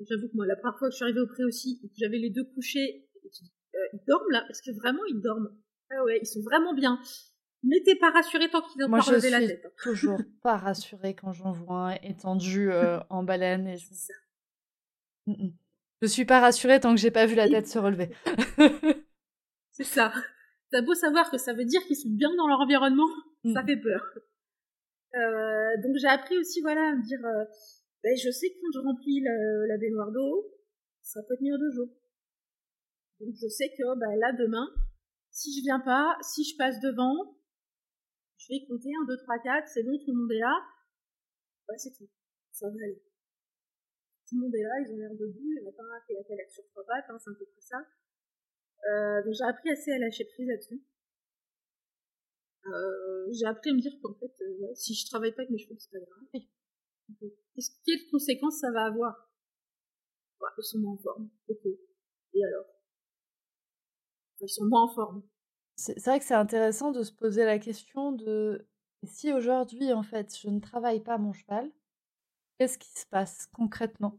B: J'avoue que moi, la première fois que je suis arrivée au pré aussi, j'avais les deux couchés, euh, ils dorment là, parce que vraiment ils dorment? Ah ouais, ils sont vraiment bien. Mais t'es pas rassuré tant qu'il n'a pas relevé la tête.
A: Moi, je suis toujours pas rassurée quand j'en vois un étendu euh, en baleine. Et je... je suis pas rassurée tant que j'ai pas vu la tête se relever.
B: C'est ça. T'as beau savoir que ça veut dire qu'ils sont bien dans leur environnement, ça mm. fait peur. Euh, donc j'ai appris aussi voilà à me dire euh, ben, je sais que quand je remplis la baignoire d'eau ça peut tenir deux jours donc je sais que ben, là demain si je viens pas si je passe devant je vais compter 1, 2, 3, 4 c'est bon tout le monde est là bah c'est tout ça va aller tout le monde est là ils ont l'air debout il n'y en a pas un qui a l'air sur trois pattes hein, c'est un peu tout ça euh, donc j'ai appris assez à lâcher prise là-dessus euh, j'ai appris à me dire qu'en fait, euh, si je travaille pas avec mes cheveux, c'est pas grave. quelles conséquences ça va avoir? Bah, Ils sont moins en forme. Ok. Et alors? Ils sont moins en forme.
A: C'est vrai que c'est intéressant de se poser la question de si aujourd'hui, en fait, je ne travaille pas mon cheval, qu'est-ce qui se passe concrètement?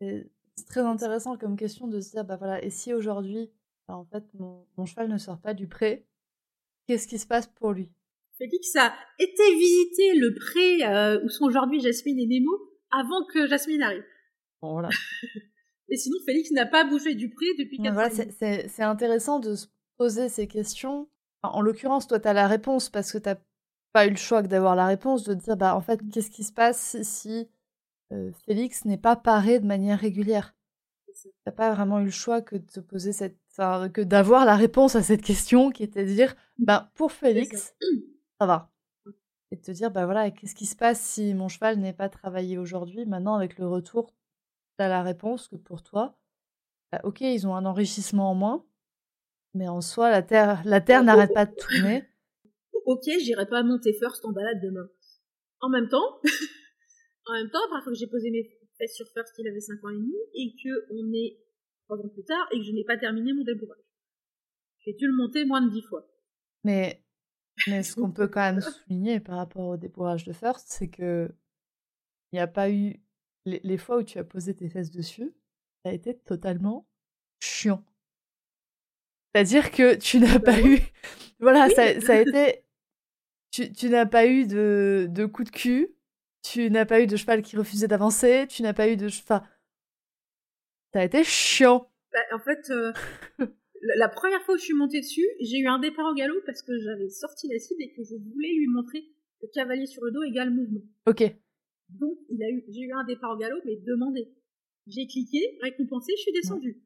A: C'est très intéressant comme question de se dire, bah voilà, et si aujourd'hui, bah, en fait, mon, mon cheval ne sort pas du pré, Qu'est-ce qui se passe pour lui?
B: Félix a été visiter le pré euh, où sont aujourd'hui Jasmine et Nemo avant que Jasmine arrive.
A: Bon, voilà.
B: et sinon, Félix n'a pas bougé du pré depuis 4
A: voilà, C'est intéressant de se poser ces questions. en l'occurrence, toi, tu as la réponse parce que tu pas eu le choix que d'avoir la réponse, de dire, bah, en fait, qu'est-ce qui se passe si euh, Félix n'est pas paré de manière régulière? T'as pas vraiment eu le choix que de te poser cette que d'avoir la réponse à cette question qui était de dire ben pour Félix ça va. Et de te dire bah voilà qu'est-ce qui se passe si mon cheval n'est pas travaillé aujourd'hui? Maintenant avec le retour tu as la réponse que pour toi bah, ok ils ont un enrichissement en moins mais en soi la terre la terre n'arrête pas de tourner
B: ok j'irai pas monter first en balade demain en même temps en même temps par que j'ai posé mes fesses sur first il avait 5 ans et demi et que on est ans plus tard et que je n'ai pas terminé mon débourrage. J'ai dû le monter moins de dix fois.
A: Mais, mais ce qu'on peut quand même souligner par rapport au débourrage de First, c'est que il n'y a pas eu. Les, fois où tu as posé tes fesses dessus, ça a été totalement chiant. C'est-à-dire que tu n'as pas eu. Voilà, ça, ça, a été. Tu, tu n'as pas eu de, de coup de cul, tu n'as pas eu de cheval qui refusait d'avancer, tu n'as pas eu de. Enfin, ça a été chiant.
B: Bah, en fait, euh, la première fois où je suis montée dessus, j'ai eu un départ au galop parce que j'avais sorti la cible et que je voulais lui montrer que cavalier sur le dos égale mouvement.
A: Ok.
B: Donc, il a eu, j'ai eu un départ au galop, mais demandé. J'ai cliqué, récompensé, je suis descendue.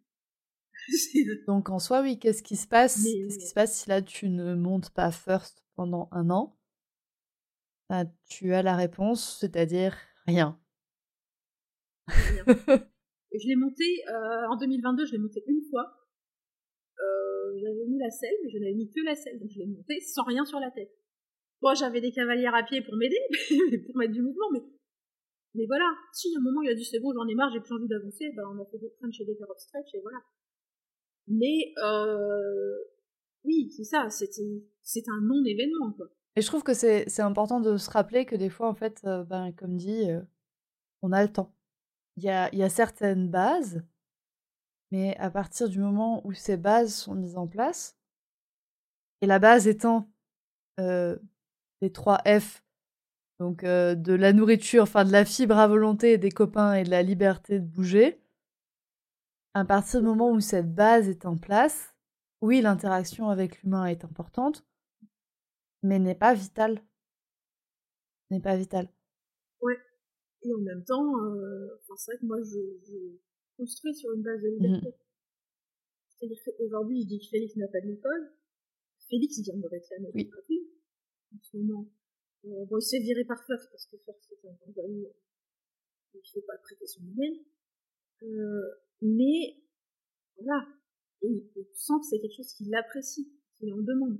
A: Donc en soi, oui, qu'est-ce qui se passe? Qu'est-ce qui se passe si là tu ne montes pas first pendant un an? Bah, Tu as la réponse, c'est-à-dire rien.
B: rien. je l'ai monté, euh, en 2022, je l'ai monté une fois. Euh, j'avais mis la selle, mais je n'avais mis que la selle, donc je l'ai monté sans rien sur la tête. Moi, j'avais des cavalières à pied pour m'aider, pour mettre du mouvement, mais mais voilà, si à un moment il a dit c'est bon, j'en ai marre, j'ai plus envie d'avancer, ben on a fait des crunch et des carottes stretch et voilà. Mais euh, oui, c'est ça, c'est un non-événement.
A: Et je trouve que c'est important de se rappeler que des fois, en fait, euh, ben, comme dit, euh, on a le temps. Il y a, certaines bases, mais à partir du moment où ces bases sont mises en place, et la base étant les trois F, donc de la nourriture, enfin de la fibre à volonté des copains et de la liberté de bouger, à partir du moment où cette base est en place, oui, l'interaction avec l'humain est importante, mais n'est pas vitale. N'est pas vitale.
B: Ouais. Et en même temps, euh, c'est vrai que moi, je, je, construis sur une base de liberté. Mmh. C'est-à-dire qu'aujourd'hui, je dis que Félix n'a pas de l'école. Félix vient me réclamer oui. en ce moment. Euh, bon, il s'est viré par First parce que First c'est un compagnie, il ne faut pas prêter son email. Euh, mais, voilà. Et on sent que c'est quelque chose qu'il apprécie, qu'il en demande.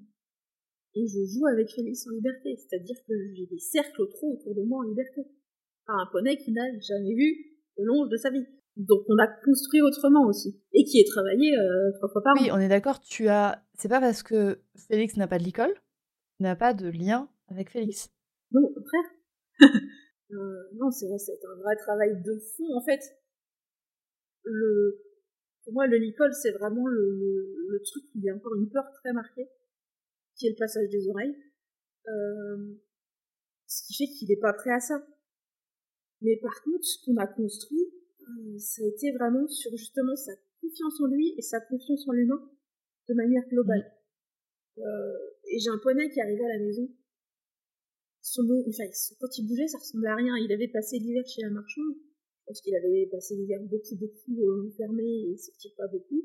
B: Et je joue avec Félix en liberté. C'est-à-dire que j'ai des cercles trop autour de moi en liberté un poney qui n'a jamais vu le longe de sa vie. Donc on a construit autrement aussi et qui est travaillé euh, trois fois par
A: an. Oui, on est d'accord. Tu as. C'est pas parce que Félix n'a pas de l'école, n'a pas de lien avec Félix.
B: Non, au contraire. euh, non, c'est vrai, c'est un vrai travail de fond en fait. Le, pour moi, le l'école, c'est vraiment le, le, truc où il y a encore une peur très marquée. qui est le passage des oreilles. Euh, ce qui fait qu'il n'est pas prêt à ça. Mais par contre, ce qu'on a construit, euh, ça a été vraiment sur justement sa confiance en lui et sa confiance en l'humain de manière globale. Euh, et j'ai un poney qui arrivait à la maison. Son, enfin, quand il bougeait, ça ressemblait à rien. Il avait passé l'hiver chez un marchand. Pense qu'il avait passé l'hiver beaucoup, beaucoup euh, fermé et sortir pas beaucoup.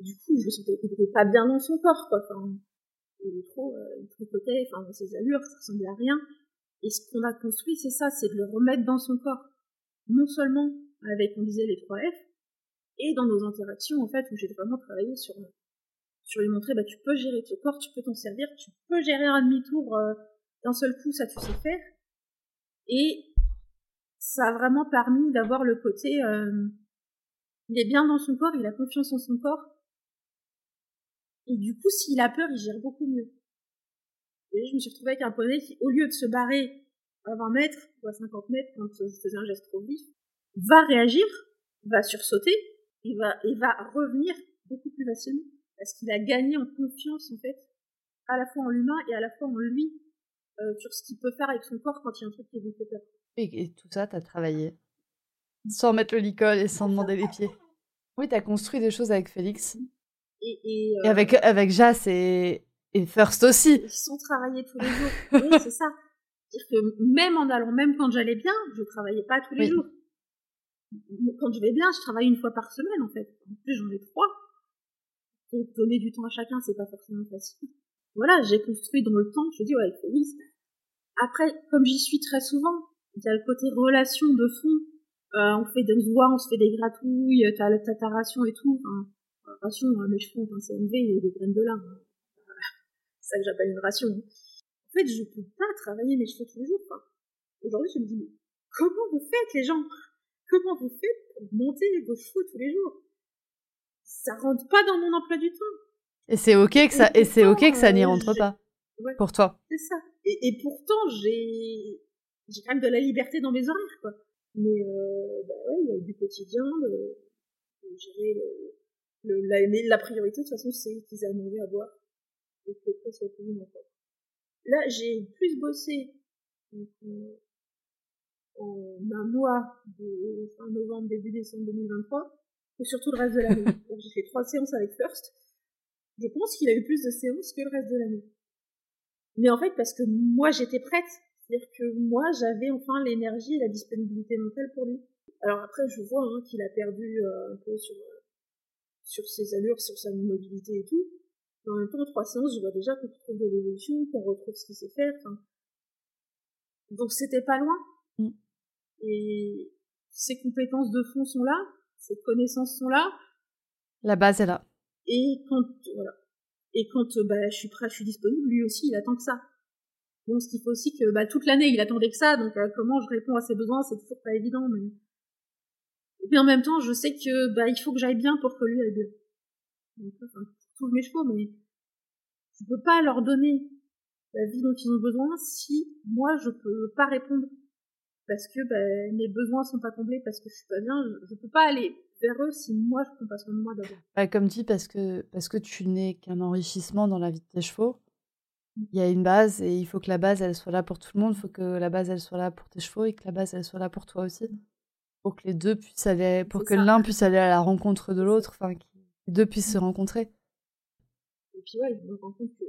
B: Du coup, je le sentais pas bien dans son corps, quoi. Il est trop, euh, il tricotait, enfin, ses allures, ça ressemblait à rien. Et ce qu'on a construit, c'est ça, c'est de le remettre dans son corps. Non seulement avec, on disait, les 3 F, et dans nos interactions, en fait, où j'ai vraiment travaillé sur, sur lui montrer, bah, tu peux gérer ton corps, tu peux t'en servir, tu peux gérer un demi-tour euh, d'un seul coup, ça tu sais faire. Et ça a vraiment permis d'avoir le côté, euh, il est bien dans son corps, il a confiance en son corps. Et du coup, s'il a peur, il gère beaucoup mieux. Et je me suis retrouvée avec un poney qui, au lieu de se barrer à 20 mètres ou à 50 mètres quand je faisais un geste trop vif, va réagir, va sursauter, et va, et va revenir beaucoup plus facilement. Parce qu'il a gagné en confiance, en fait, à la fois en l'humain et à la fois en lui, euh, sur ce qu'il peut faire avec son corps quand il y a un truc qui lui fait peur.
A: Et, tout ça, t'as travaillé sans mettre le licol et sans demander les pieds? Oui, t'as construit des choses avec Félix.
B: Et,
A: et, et avec, euh, avec Jas et, et First aussi.
B: Ils sont travaillés tous les jours. oui, c'est ça. C'est-à-dire que même en allant, même quand j'allais bien, je travaillais pas tous les jours. Quand je vais bien, je travaille une fois par semaine, en fait. En plus, j'en ai trois. Donc, donner du temps à chacun, c'est pas forcément facile. Voilà, j'ai construit dans le temps, je dis, ouais, Félix. Après, comme j'y suis très souvent, il y a le côté relation de fond. Euh, on fait des voix, on se fait des gratouilles, t'as la tataration et tout. Enfin, ration, hein, mes cheveux ont un CMV et des graines de lin. C'est ça que j'appelle une ration. En fait, je peux pas travailler mes cheveux tous les jours. Aujourd'hui, je me dis, mais comment vous faites, les gens? Comment vous faites pour monter vos cheveux tous les jours? Ça rentre pas dans mon emploi du temps.
A: Et c'est ok que ça, et, c'est ok que ça n'y euh, rentre pas. pour toi.
B: C'est ça. Et, pourtant, j'ai, j'ai quand même de la liberté dans mes horaires, quoi. Mais euh, bah ouais, il y a du quotidien, de, gérer le, la, la, priorité, de toute façon, c'est qu'ils aient à manger, à boire et que le soit plus Là, j'ai plus bossé euh, en un mois de fin novembre, début décembre 2023 que surtout le reste de l'année. j'ai fait trois séances avec First. Je pense qu'il a eu plus de séances que le reste de l'année. Mais en fait, parce que moi, j'étais prête. C'est-à-dire que moi, j'avais enfin l'énergie et la disponibilité mentale pour lui. Alors après, je vois hein, qu'il a perdu euh, un peu sur, euh, sur ses allures, sur sa mobilité et tout. Mais en même temps, en trois séances, je vois déjà qu'on retrouve de l'évolution, qu'on retrouve ce qu'il sait faire. Donc c'était pas loin. Mm. Et ses compétences de fond sont là, ses connaissances sont là.
A: La base est là.
B: Et quand voilà. Et quand bah, je suis prêt, je suis disponible, lui aussi, il attend que ça. Bon, ce qu'il faut aussi que bah, toute l'année, il attendait que ça, donc euh, comment je réponds à ses besoins, c'est toujours pas évident. Mais... Et en même temps, je sais que bah, il faut que j'aille bien pour que lui aille bien. Donc, enfin, trouve mes chevaux, mais je peux pas leur donner la vie dont ils ont besoin si moi je peux pas répondre parce que bah, mes besoins sont pas comblés parce que je suis pas bien. Je, peux pas aller vers eux si moi je prends pas soin de moi d'abord.
A: Bah, comme dit parce que parce que tu n'es qu'un enrichissement dans la vie de tes chevaux. Il y a une base et il faut que la base elle soit là pour tout le monde. Il faut que la base elle soit là pour tes chevaux et que la base elle soit là pour toi aussi. Pour que les deux puissent aller, pour que l'un puisse aller à la rencontre de l'autre, enfin que les deux puissent se rencontrer.
B: Et puis ouais, je me rends compte que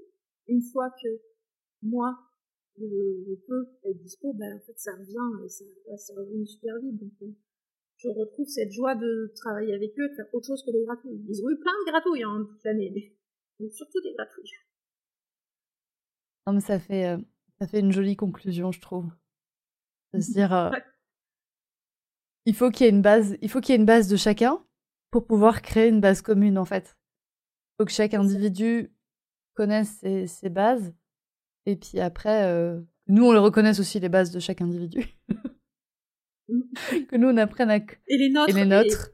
B: une fois que moi je, peux être dispo, ben en fait ça revient et ça, ça revient super vite. Donc euh, je retrouve cette joie de travailler avec eux, de faire autre chose que des gratouilles. Ils ont eu plein de gratouilles hein, toute l'année, mais surtout des gratouilles.
A: Non mais ça fait euh, ça fait une jolie conclusion, je trouve. De se dire, euh, il faut qu'il y ait une base, il faut qu'il y ait une base de chacun pour pouvoir créer une base commune en fait. Il faut que chaque individu connaisse ses, ses bases et puis après, euh, nous, on le reconnaisse aussi les bases de chaque individu. que nous, on apprenne à...
B: Et les nôtres.
A: Et les nôtres.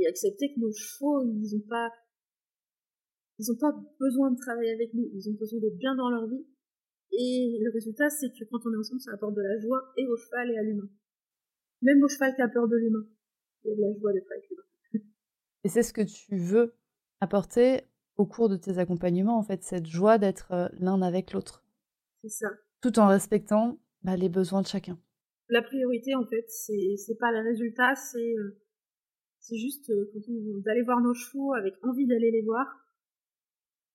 B: Et, accepter que nos chevaux, ils ont pas... Ils ont pas besoin de travailler avec nous. Ils ont besoin d'être bien dans leur vie. Et le résultat, c'est que quand on est ensemble, ça apporte de la joie et au cheval et à l'humain. Même au cheval qui a peur de l'humain. Il y a de la joie d'être avec l'humain.
A: Et c'est ce que tu veux apporter au cours de tes accompagnements, en fait, cette joie d'être euh, l'un avec l'autre.
B: C'est ça.
A: Tout en respectant bah, les besoins de chacun.
B: La priorité, en fait, c'est c'est pas le résultat, c'est euh, c'est juste euh, quand on d'aller voir nos chevaux avec envie d'aller les voir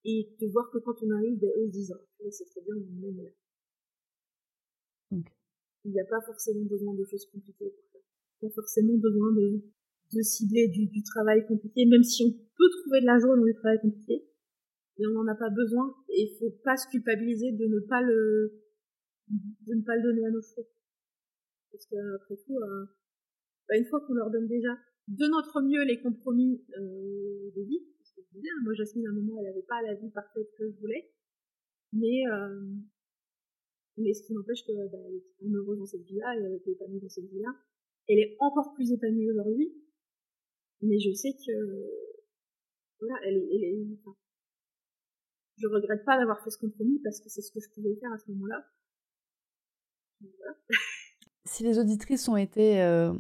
B: et de voir que quand on arrive, ben, eux se disent oh, c'est trop bien, on est là. Il n'y a pas forcément besoin de choses compliquées pour ça. Pas forcément besoin de, de cibler du, du travail compliqué, même si on peut trouver de la joie dans du travail compliqué. Mais on n'en a pas besoin et il faut pas se culpabiliser de ne pas le, de ne pas le donner à nos chevaux. Parce qu'après tout, euh, bah, une fois qu'on leur donne déjà de notre mieux les compromis euh, de vie, moi Jasmine à un moment elle n'avait pas la vie parfaite que je voulais, mais euh, mais ce qui n'empêche que bah, heureuse dans cette vie-là, elle épanouie dans cette vie-là, elle est encore plus épanouie aujourd'hui, mais je sais que voilà, elle est, enfin, je regrette pas d'avoir fait ce compromis parce que c'est ce que je pouvais faire à ce moment-là.
A: Si les auditrices ont été euh,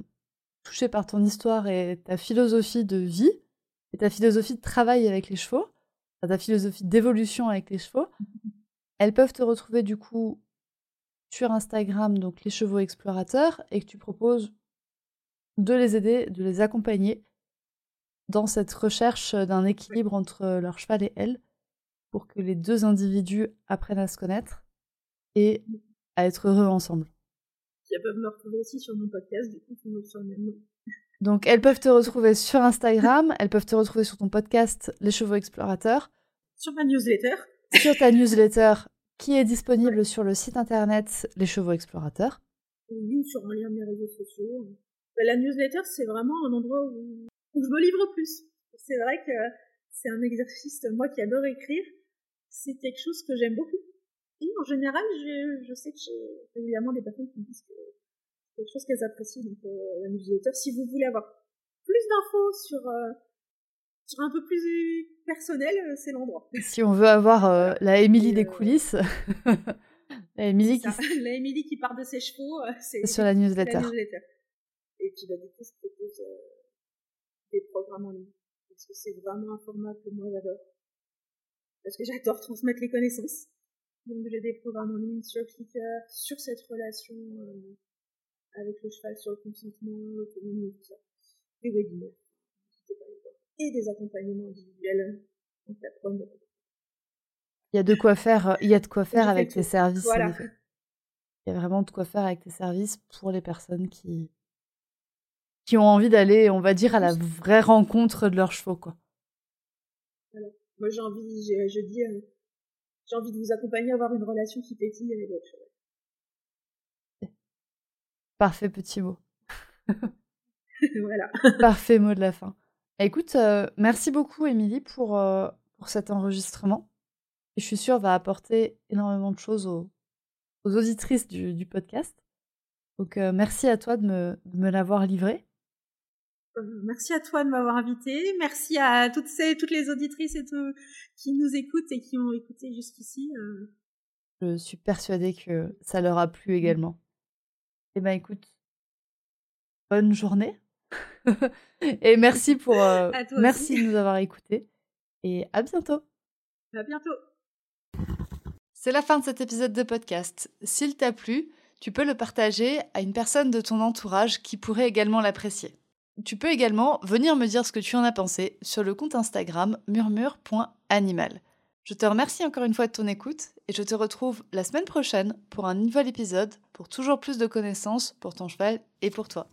A: touchées par ton histoire et ta philosophie de vie, et ta philosophie de travail avec les chevaux, ta philosophie d'évolution avec les chevaux, elles peuvent te retrouver du coup sur Instagram, donc les chevaux explorateurs, et que tu proposes de les aider, de les accompagner dans cette recherche d'un équilibre entre leur cheval et elles, pour que les deux individus apprennent à se connaître et à être heureux ensemble
B: elles peuvent me retrouver aussi sur mon podcast, du coup, toujours sur le même nom.
A: Donc, elles peuvent te retrouver sur Instagram, elles peuvent te retrouver sur ton podcast Les Chevaux Explorateurs.
B: Sur ma newsletter.
A: Sur ta newsletter qui est disponible sur le site internet Les Chevaux Explorateurs.
B: Oui, sur un lien de mes réseaux sociaux. Bah, la newsletter, c'est vraiment un endroit où, où je me livre plus. C'est vrai que c'est un exercice, moi qui adore écrire, c'est quelque chose que j'aime beaucoup en général, je, je sais que j'ai régulièrement des personnes qui me disent que quelque chose qu'elles apprécient, donc euh, la newsletter. Si vous voulez avoir plus d'infos sur, euh, sur un peu plus personnel, euh, c'est l'endroit.
A: Si on veut avoir euh, la Émilie des coulisses, la Émilie qui...
B: la Émilie qui part de ses chevaux, c'est
A: sur la newsletter.
B: la newsletter. Et puis bah, du coup, je propose des programmes en ligne, parce que c'est vraiment un format que moi j'adore. Parce que j'adore transmettre les connaissances. Donc j'ai des programmes en ligne sur Clicker, sur cette relation euh, avec le cheval, sur le consentement, l'autonomie, tout ça. Des webinaires, et des accompagnements individuels. Donc la
A: il y a de quoi faire, il y a de quoi faire avec tes services. Voilà. Il y a vraiment de quoi faire avec tes services pour les personnes qui qui ont envie d'aller, on va dire, à la vraie rencontre de leurs chevaux, quoi.
B: Voilà. Moi, j'ai envie, je, je dis, euh, j'ai envie de vous accompagner à avoir une relation qui pétille avec votre cheval.
A: Parfait petit mot.
B: voilà.
A: Parfait mot de la fin. Écoute, euh, merci beaucoup Émilie pour, euh, pour cet enregistrement. Et je suis sûre va apporter énormément de choses aux, aux auditrices du, du, podcast. Donc euh, merci à toi de me, de me l'avoir livré.
B: Merci à toi de m'avoir invité. Merci à toutes ces, toutes les auditrices et tout, qui nous écoutent et qui ont écouté jusqu'ici.
A: Je suis persuadée que ça leur a plu également. Eh ben, écoute, bonne journée. et merci pour, euh, merci de nous avoir écoutés. Et à bientôt.
B: À bientôt.
A: C'est la fin de cet épisode de podcast. S'il t'a plu, tu peux le partager à une personne de ton entourage qui pourrait également l'apprécier. Tu peux également venir me dire ce que tu en as pensé sur le compte Instagram murmure.animal. Je te remercie encore une fois de ton écoute et je te retrouve la semaine prochaine pour un nouvel épisode pour toujours plus de connaissances pour ton cheval et pour toi.